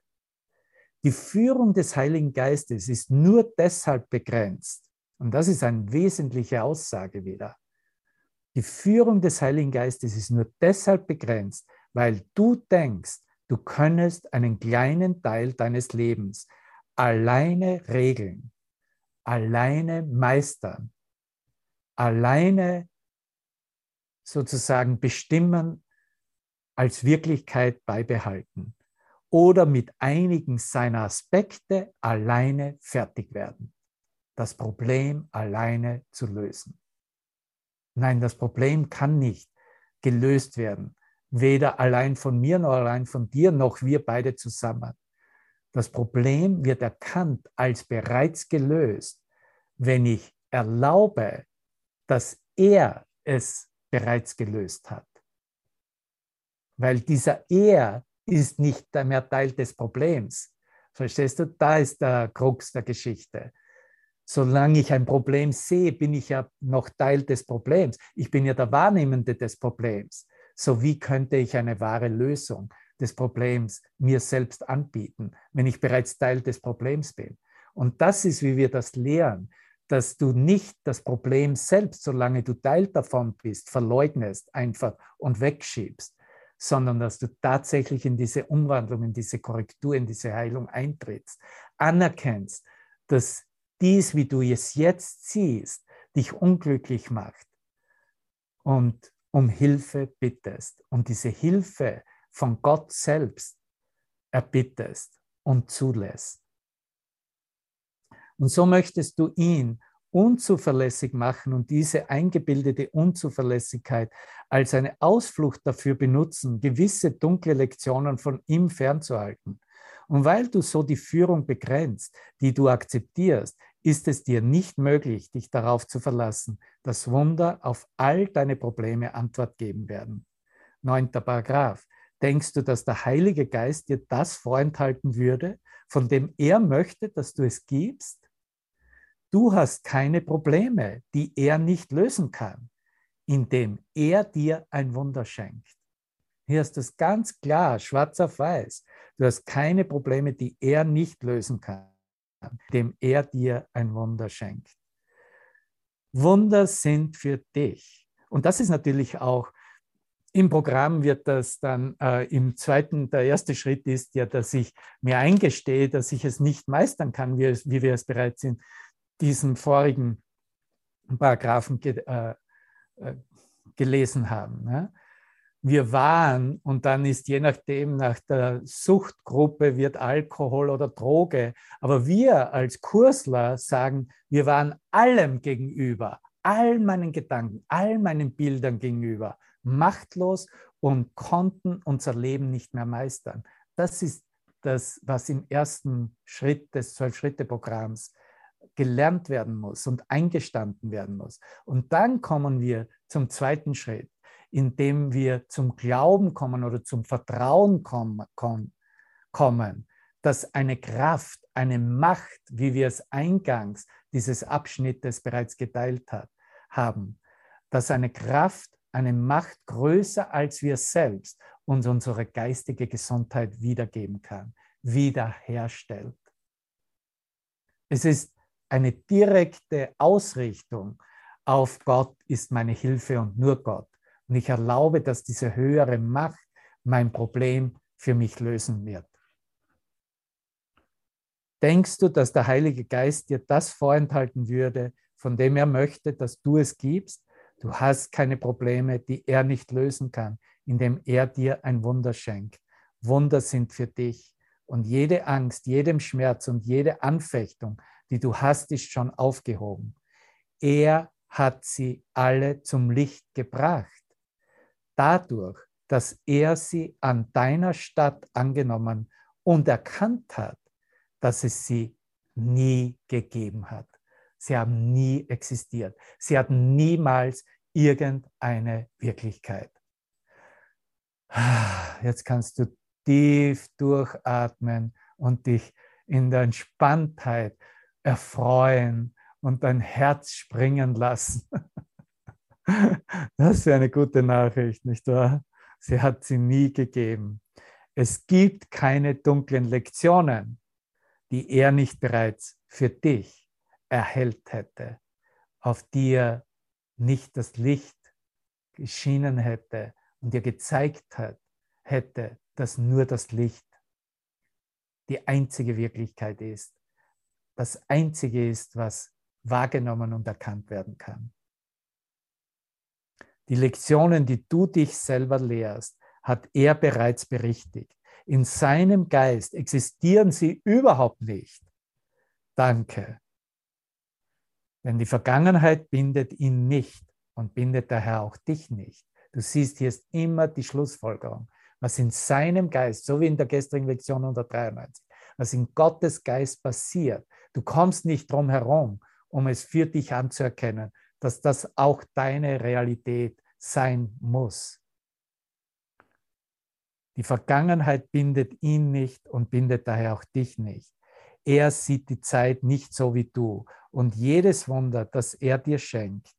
Speaker 1: Die Führung des Heiligen Geistes ist nur deshalb begrenzt, und das ist eine wesentliche Aussage wieder. Die Führung des Heiligen Geistes ist nur deshalb begrenzt, weil du denkst, du könntest einen kleinen Teil deines Lebens alleine regeln, alleine meistern, alleine sozusagen bestimmen, als Wirklichkeit beibehalten oder mit einigen seiner Aspekte alleine fertig werden das Problem alleine zu lösen. Nein, das Problem kann nicht gelöst werden, weder allein von mir noch allein von dir, noch wir beide zusammen. Das Problem wird erkannt als bereits gelöst, wenn ich erlaube, dass er es bereits gelöst hat. Weil dieser Er ist nicht mehr Teil des Problems. Verstehst du? Da ist der Krux der Geschichte solange ich ein Problem sehe, bin ich ja noch Teil des Problems. Ich bin ja der Wahrnehmende des Problems. So wie könnte ich eine wahre Lösung des Problems mir selbst anbieten, wenn ich bereits Teil des Problems bin? Und das ist, wie wir das lehren, dass du nicht das Problem selbst, solange du Teil davon bist, verleugnest einfach und wegschiebst, sondern dass du tatsächlich in diese Umwandlung, in diese Korrektur, in diese Heilung eintrittst, anerkennst, dass dies, wie du es jetzt siehst, dich unglücklich macht und um Hilfe bittest und diese Hilfe von Gott selbst erbittest und zulässt. Und so möchtest du ihn unzuverlässig machen und diese eingebildete Unzuverlässigkeit als eine Ausflucht dafür benutzen, gewisse dunkle Lektionen von ihm fernzuhalten. Und weil du so die Führung begrenzt, die du akzeptierst, ist es dir nicht möglich, dich darauf zu verlassen, dass Wunder auf all deine Probleme Antwort geben werden. Neunter Paragraph. Denkst du, dass der Heilige Geist dir das vorenthalten würde, von dem er möchte, dass du es gibst? Du hast keine Probleme, die er nicht lösen kann, indem er dir ein Wunder schenkt. Hier ist das ganz klar, schwarz auf weiß. Du hast keine Probleme, die er nicht lösen kann. dem er dir ein Wunder schenkt. Wunder sind für dich. Und das ist natürlich auch im Programm wird das dann äh, im zweiten, der erste Schritt ist ja, dass ich mir eingestehe, dass ich es nicht meistern kann, wie, wie wir es bereits in diesem vorigen Paragraphen ge, äh, äh, gelesen haben. Ne? Wir waren und dann ist je nachdem nach der Suchtgruppe wird Alkohol oder Droge, aber wir als Kursler sagen, wir waren allem gegenüber, all meinen Gedanken, all meinen Bildern gegenüber machtlos und konnten unser Leben nicht mehr meistern. Das ist das, was im ersten Schritt des Zwölf-Schritte-Programms gelernt werden muss und eingestanden werden muss. Und dann kommen wir zum zweiten Schritt, indem wir zum Glauben kommen oder zum Vertrauen kommen, kommen dass eine Kraft, eine Macht, wie wir es eingangs dieses Abschnittes bereits geteilt hat, haben, dass eine Kraft eine Macht größer als wir selbst uns unsere geistige Gesundheit wiedergeben kann, wiederherstellt. Es ist eine direkte Ausrichtung auf Gott ist meine Hilfe und nur Gott. Und ich erlaube, dass diese höhere Macht mein Problem für mich lösen wird. Denkst du, dass der Heilige Geist dir das vorenthalten würde, von dem er möchte, dass du es gibst? Du hast keine Probleme, die er nicht lösen kann, indem er dir ein Wunder schenkt. Wunder sind für dich. Und jede Angst, jedem Schmerz und jede Anfechtung, die du hast, ist schon aufgehoben. Er hat sie alle zum Licht gebracht. Dadurch, dass er sie an deiner Stadt angenommen und erkannt hat, dass es sie nie gegeben hat. Sie haben nie existiert. Sie hatten niemals irgendeine Wirklichkeit. Jetzt kannst du tief durchatmen und dich in der Entspanntheit erfreuen und dein Herz springen lassen. Das ist eine gute Nachricht, nicht wahr? Sie hat sie nie gegeben. Es gibt keine dunklen Lektionen, die er nicht bereits für dich erhellt hätte, auf die er nicht das Licht geschienen hätte und dir gezeigt hat, hätte, dass nur das Licht die einzige Wirklichkeit ist, das einzige ist, was wahrgenommen und erkannt werden kann. Die Lektionen, die du dich selber lehrst, hat er bereits berichtigt. In seinem Geist existieren sie überhaupt nicht. Danke. Denn die Vergangenheit bindet ihn nicht und bindet daher auch dich nicht. Du siehst, hier ist immer die Schlussfolgerung, was in seinem Geist, so wie in der gestrigen Lektion 193, was in Gottes Geist passiert. Du kommst nicht drum herum, um es für dich anzuerkennen, dass das auch deine Realität sein muss. Die Vergangenheit bindet ihn nicht und bindet daher auch dich nicht. Er sieht die Zeit nicht so wie du. Und jedes Wunder, das er dir schenkt,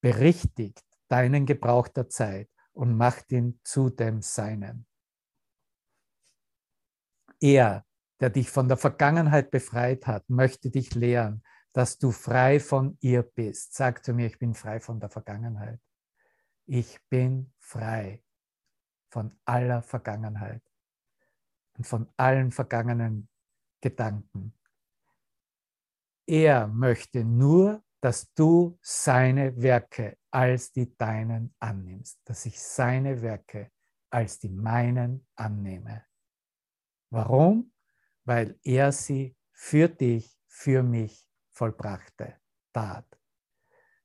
Speaker 1: berichtigt deinen Gebrauch der Zeit und macht ihn zu dem Seinen. Er, der dich von der Vergangenheit befreit hat, möchte dich lehren, dass du frei von ihr bist. Sag zu mir, ich bin frei von der Vergangenheit. Ich bin frei von aller Vergangenheit und von allen vergangenen Gedanken. Er möchte nur, dass du seine Werke als die deinen annimmst, dass ich seine Werke als die meinen annehme. Warum? Weil er sie für dich, für mich vollbrachte, tat.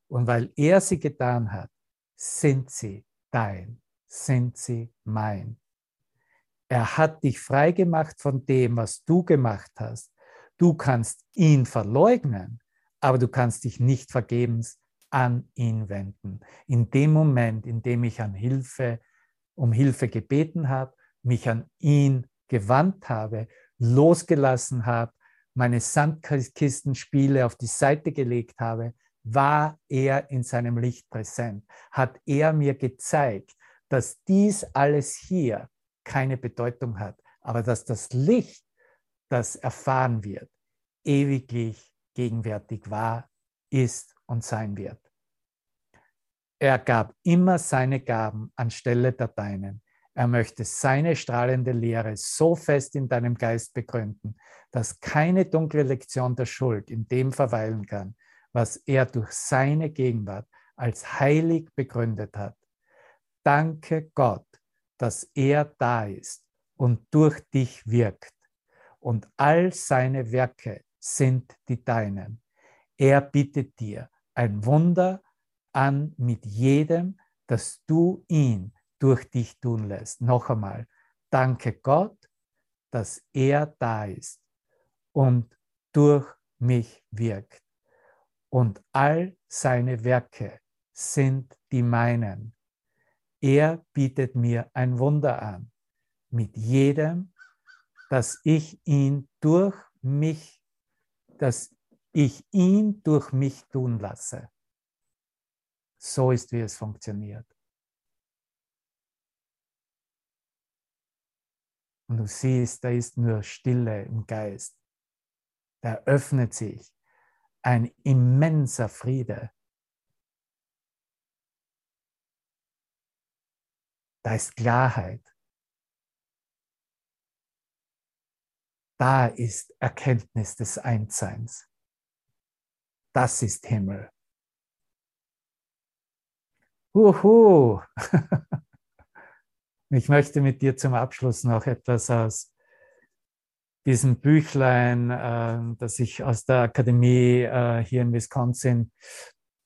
Speaker 1: Und weil er sie getan hat, sind sie dein, sind sie mein. Er hat dich frei gemacht von dem, was du gemacht hast. Du kannst ihn verleugnen, aber du kannst dich nicht vergebens an ihn wenden. In dem Moment, in dem ich an Hilfe, um Hilfe gebeten habe, mich an ihn gewandt habe, losgelassen habe, meine Sandkistenspiele auf die Seite gelegt habe, war er in seinem Licht präsent, hat er mir gezeigt, dass dies alles hier keine Bedeutung hat, aber dass das Licht, das erfahren wird, ewiglich gegenwärtig war, ist und sein wird. Er gab immer seine Gaben anstelle der deinen. Er möchte seine strahlende Lehre so fest in deinem Geist begründen, dass keine dunkle Lektion der Schuld in dem verweilen kann, was er durch seine Gegenwart als heilig begründet hat. Danke Gott, dass er da ist und durch dich wirkt. Und all seine Werke sind die deinen. Er bietet dir ein Wunder an mit jedem, dass du ihn durch dich tun lässt. Noch einmal, danke Gott, dass er da ist und durch mich wirkt. Und all seine Werke sind die meinen. Er bietet mir ein Wunder an, mit jedem, dass ich ihn durch mich, dass ich ihn durch mich tun lasse. So ist, wie es funktioniert. Und du siehst, da ist nur Stille im Geist. Da öffnet sich ein immenser Friede. Da ist Klarheit. Da ist Erkenntnis des Einsseins. Das ist Himmel. Huhu. Ich möchte mit dir zum Abschluss noch etwas aus diesem Büchlein, äh, das ich aus der Akademie äh, hier in Wisconsin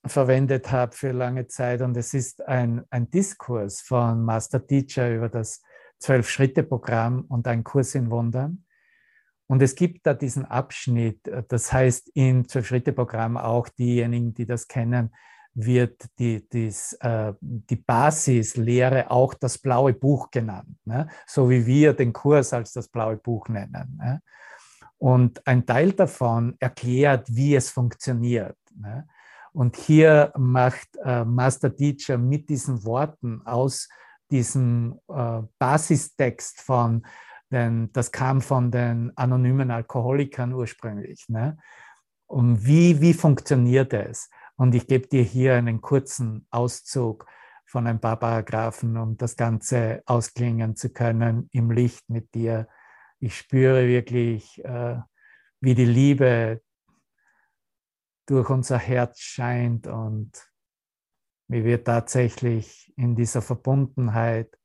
Speaker 1: verwendet habe für lange Zeit. Und es ist ein, ein Diskurs von Master Teacher über das Zwölf-Schritte-Programm und ein Kurs in Wundern. Und es gibt da diesen Abschnitt, äh, das heißt im Zwölf-Schritte-Programm auch diejenigen, die das kennen, wird die, dies, äh, die Basislehre auch das blaue Buch genannt, ne? so wie wir den Kurs als das blaue Buch nennen. Ne? Und ein Teil davon erklärt, wie es funktioniert. Ne? Und hier macht äh, Master Teacher mit diesen Worten aus diesem äh, Basistext von, denn das kam von den anonymen Alkoholikern ursprünglich. Ne? Und wie, wie funktioniert es? Und ich gebe dir hier einen kurzen Auszug von ein paar Paragraphen, um das Ganze ausklingen zu können im Licht mit dir. Ich spüre wirklich, äh, wie die Liebe durch unser Herz scheint und wie wir tatsächlich in dieser Verbundenheit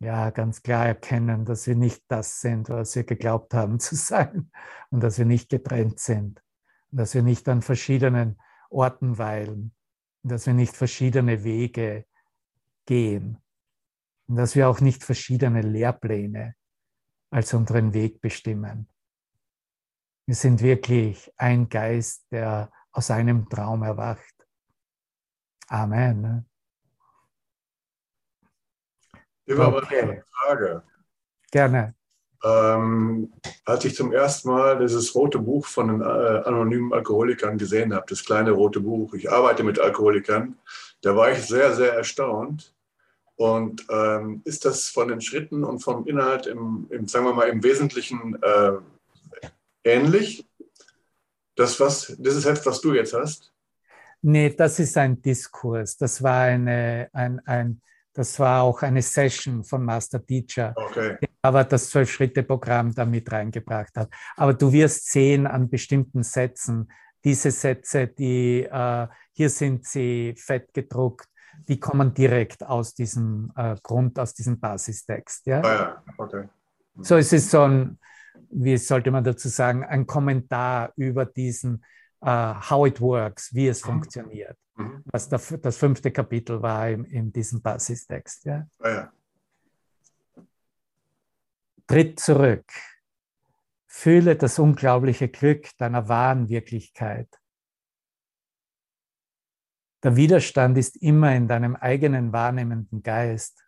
Speaker 1: ja ganz klar erkennen, dass wir nicht das sind, was wir geglaubt haben zu sein und dass wir nicht getrennt sind dass wir nicht an verschiedenen Orten weilen, dass wir nicht verschiedene Wege gehen und dass wir auch nicht verschiedene Lehrpläne als unseren Weg bestimmen. Wir sind wirklich ein Geist, der aus einem Traum erwacht. Amen.
Speaker 5: Immer okay. eine Frage.
Speaker 1: Gerne.
Speaker 5: Ähm, als ich zum ersten Mal dieses rote Buch von den äh, anonymen Alkoholikern gesehen habe, das kleine rote Buch, ich arbeite mit Alkoholikern, da war ich sehr, sehr erstaunt. Und ähm, ist das von den Schritten und vom Inhalt im, im sagen wir mal, im Wesentlichen äh, ähnlich? Das, was, dieses Heft, was du jetzt hast?
Speaker 1: Nee, das ist ein Diskurs. Das war eine, ein, ein das war auch eine Session von Master Teacher,
Speaker 5: okay.
Speaker 1: Aber das Zwölf-Schritte-Programm da mit reingebracht hat. Aber du wirst sehen an bestimmten Sätzen, diese Sätze, die äh, hier sind sie fett gedruckt, die kommen direkt aus diesem äh, Grund, aus diesem Basistext. Ja?
Speaker 5: Ah, ja, okay.
Speaker 1: So es ist so ein, wie sollte man dazu sagen, ein Kommentar über diesen uh, How it works, wie es mhm. funktioniert mhm. was der, das fünfte Kapitel war in, in diesem Basistext. Ja?
Speaker 5: Ah, ja.
Speaker 1: Tritt zurück. Fühle das unglaubliche Glück deiner wahren Wirklichkeit. Der Widerstand ist immer in deinem eigenen wahrnehmenden Geist.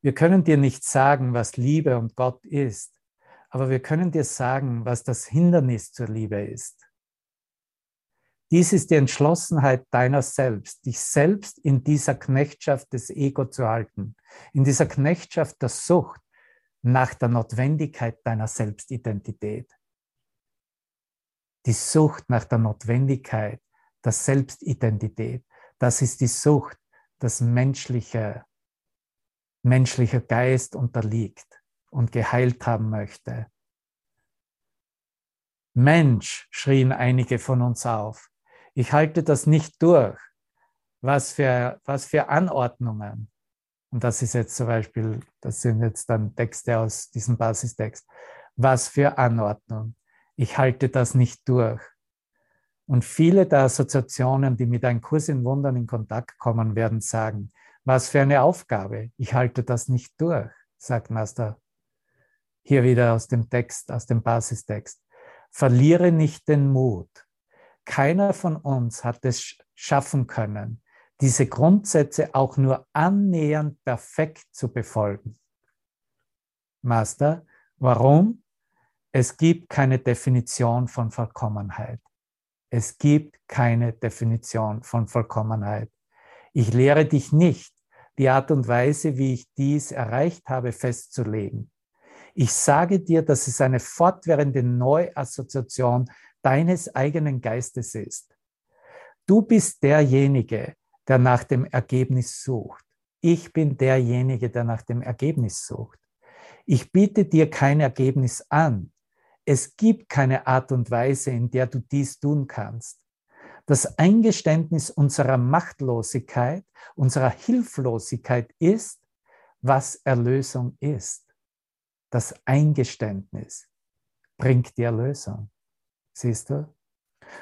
Speaker 1: Wir können dir nicht sagen, was Liebe und Gott ist, aber wir können dir sagen, was das Hindernis zur Liebe ist. Dies ist die Entschlossenheit deiner selbst, dich selbst in dieser Knechtschaft des Ego zu halten, in dieser Knechtschaft der Sucht, nach der Notwendigkeit deiner Selbstidentität. Die Sucht nach der Notwendigkeit der Selbstidentität, das ist die Sucht, das menschliche, menschlicher Geist unterliegt und geheilt haben möchte. Mensch, schrien einige von uns auf, ich halte das nicht durch. Was für, was für Anordnungen. Und das ist jetzt zum Beispiel, das sind jetzt dann Texte aus diesem Basistext. Was für Anordnung. Ich halte das nicht durch. Und viele der Assoziationen, die mit einem Kurs in Wundern in Kontakt kommen, werden sagen, was für eine Aufgabe. Ich halte das nicht durch, sagt Master. Hier wieder aus dem Text, aus dem Basistext. Verliere nicht den Mut. Keiner von uns hat es schaffen können, diese Grundsätze auch nur annähernd perfekt zu befolgen. Master, warum? Es gibt keine Definition von Vollkommenheit. Es gibt keine Definition von Vollkommenheit. Ich lehre dich nicht, die Art und Weise, wie ich dies erreicht habe, festzulegen. Ich sage dir, dass es eine fortwährende Neuassoziation deines eigenen Geistes ist. Du bist derjenige, der nach dem Ergebnis sucht. Ich bin derjenige, der nach dem Ergebnis sucht. Ich biete dir kein Ergebnis an. Es gibt keine Art und Weise, in der du dies tun kannst. Das Eingeständnis unserer Machtlosigkeit, unserer Hilflosigkeit ist, was Erlösung ist. Das Eingeständnis bringt die Erlösung. Siehst du?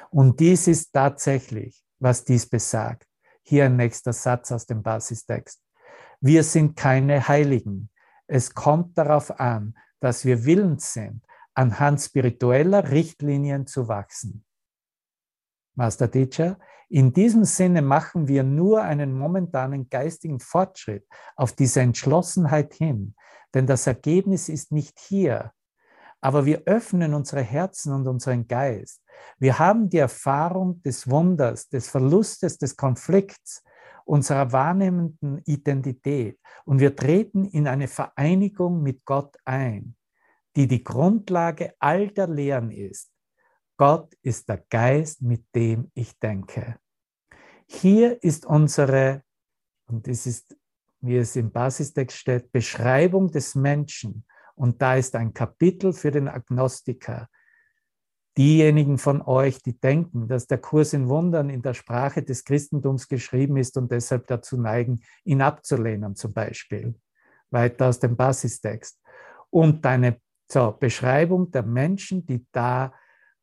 Speaker 1: Und dies ist tatsächlich, was dies besagt. Hier ein nächster Satz aus dem Basistext. Wir sind keine Heiligen. Es kommt darauf an, dass wir willens sind, anhand spiritueller Richtlinien zu wachsen. Master Teacher, in diesem Sinne machen wir nur einen momentanen geistigen Fortschritt auf diese Entschlossenheit hin, denn das Ergebnis ist nicht hier, aber wir öffnen unsere Herzen und unseren Geist. Wir haben die Erfahrung des Wunders, des Verlustes, des Konflikts unserer wahrnehmenden Identität und wir treten in eine Vereinigung mit Gott ein, die die Grundlage all der Lehren ist. Gott ist der Geist, mit dem ich denke. Hier ist unsere, und das ist, wie es im Basistext steht, Beschreibung des Menschen und da ist ein Kapitel für den Agnostiker. Diejenigen von euch, die denken, dass der Kurs in Wundern in der Sprache des Christentums geschrieben ist und deshalb dazu neigen, ihn abzulehnen, zum Beispiel. Weiter aus dem Basistext. Und deine so, Beschreibung der Menschen, die da,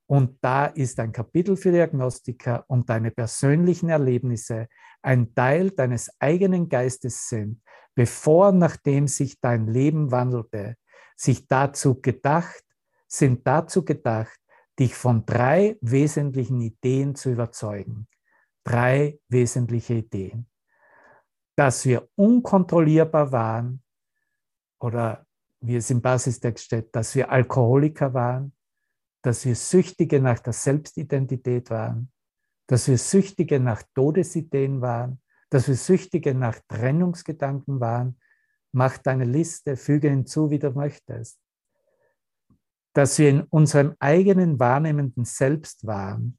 Speaker 1: und da ist ein Kapitel für die Agnostiker und deine persönlichen Erlebnisse ein Teil deines eigenen Geistes sind, bevor nachdem sich dein Leben wandelte, sich dazu gedacht, sind dazu gedacht, dich von drei wesentlichen Ideen zu überzeugen. Drei wesentliche Ideen. Dass wir unkontrollierbar waren oder wie es im Basistext steht, dass wir Alkoholiker waren, dass wir Süchtige nach der Selbstidentität waren, dass wir Süchtige nach Todesideen waren, dass wir Süchtige nach Trennungsgedanken waren Mach deine Liste, füge hinzu, wie du möchtest. Dass wir in unserem eigenen wahrnehmenden Selbst waren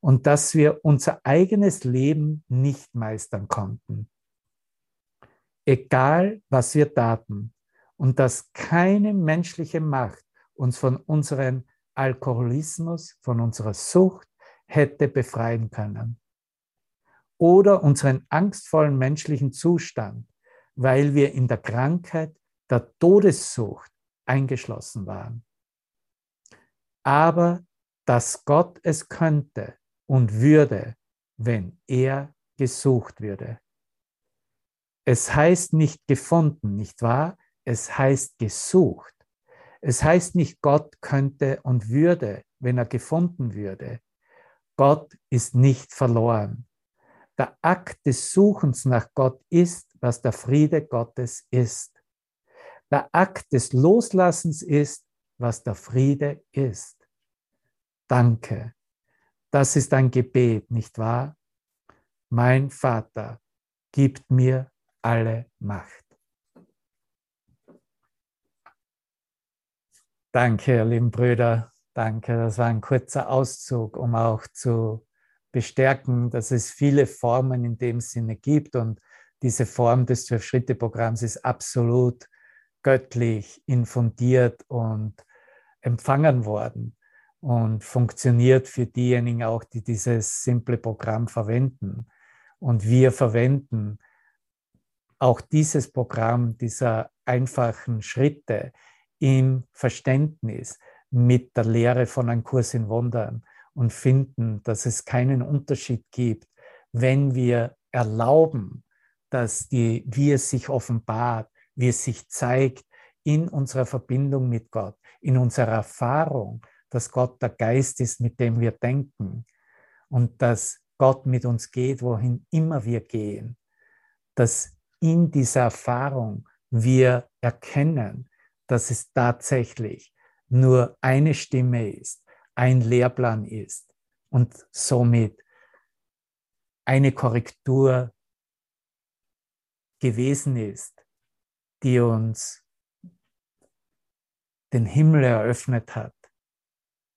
Speaker 1: und dass wir unser eigenes Leben nicht meistern konnten. Egal, was wir taten und dass keine menschliche Macht uns von unserem Alkoholismus, von unserer Sucht hätte befreien können. Oder unseren angstvollen menschlichen Zustand, weil wir in der Krankheit der Todessucht eingeschlossen waren. Aber dass Gott es könnte und würde, wenn er gesucht würde. Es heißt nicht gefunden, nicht wahr? Es heißt gesucht. Es heißt nicht, Gott könnte und würde, wenn er gefunden würde. Gott ist nicht verloren. Der Akt des Suchens nach Gott ist, was der Friede Gottes ist. Der Akt des Loslassens ist, was der Friede ist. Danke. Das ist ein Gebet, nicht wahr? Mein Vater gibt mir alle Macht. Danke, ihr lieben Brüder. Danke. Das war ein kurzer Auszug, um auch zu bestärken, dass es viele Formen in dem Sinne gibt und diese Form des Zwölf-Schritte-Programms ist absolut göttlich infundiert und empfangen worden und funktioniert für diejenigen auch, die dieses simple Programm verwenden. Und wir verwenden auch dieses Programm dieser einfachen Schritte im Verständnis mit der Lehre von einem Kurs in Wundern und finden, dass es keinen Unterschied gibt, wenn wir erlauben, dass die, wie es sich offenbart, wie es sich zeigt in unserer Verbindung mit Gott, in unserer Erfahrung, dass Gott der Geist ist, mit dem wir denken und dass Gott mit uns geht, wohin immer wir gehen, dass in dieser Erfahrung wir erkennen, dass es tatsächlich nur eine Stimme ist, ein Lehrplan ist und somit eine Korrektur gewesen ist, die uns den Himmel eröffnet hat,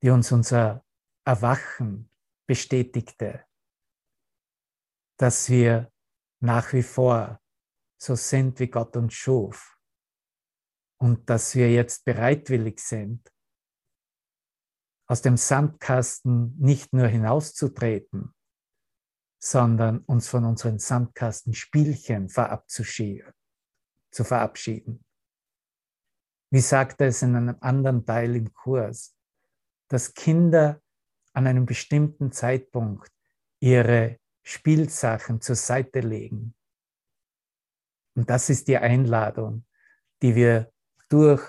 Speaker 1: die uns unser Erwachen bestätigte, dass wir nach wie vor so sind, wie Gott uns schuf und dass wir jetzt bereitwillig sind, aus dem Sandkasten nicht nur hinauszutreten, sondern uns von unseren Sandkastenspielchen verabzuschieden, zu verabschieden. Wie sagt er es in einem anderen Teil im Kurs, dass Kinder an einem bestimmten Zeitpunkt ihre Spielsachen zur Seite legen. Und das ist die Einladung, die wir durch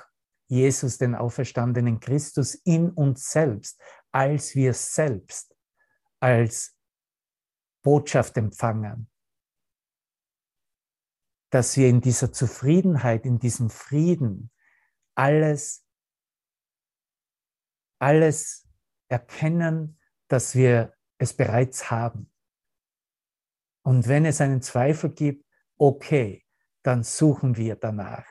Speaker 1: Jesus, den auferstandenen Christus, in uns selbst, als wir selbst, als Botschaft empfangen. Dass wir in dieser Zufriedenheit, in diesem Frieden alles, alles erkennen, dass wir es bereits haben. Und wenn es einen Zweifel gibt, okay, dann suchen wir danach.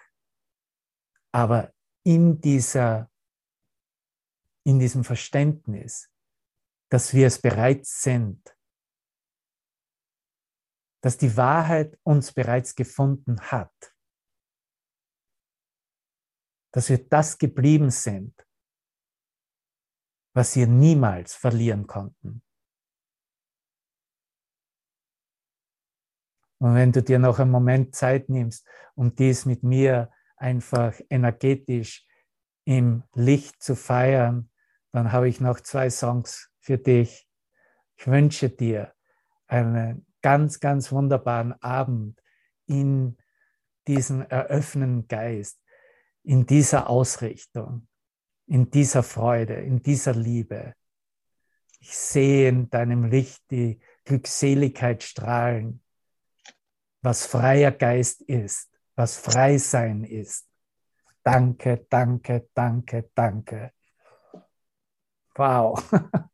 Speaker 1: Aber in dieser, in diesem Verständnis, dass wir es bereits sind, dass die Wahrheit uns bereits gefunden hat, dass wir das geblieben sind, was wir niemals verlieren konnten. Und wenn du dir noch einen Moment Zeit nimmst, um dies mit mir einfach energetisch im Licht zu feiern, dann habe ich noch zwei Songs für dich. Ich wünsche dir einen ganz, ganz wunderbaren Abend in diesem eröffnenden Geist, in dieser Ausrichtung, in dieser Freude, in dieser Liebe. Ich sehe in deinem Licht die Glückseligkeit strahlen, was freier Geist ist, was frei sein ist. Danke, danke, danke, danke. Wow.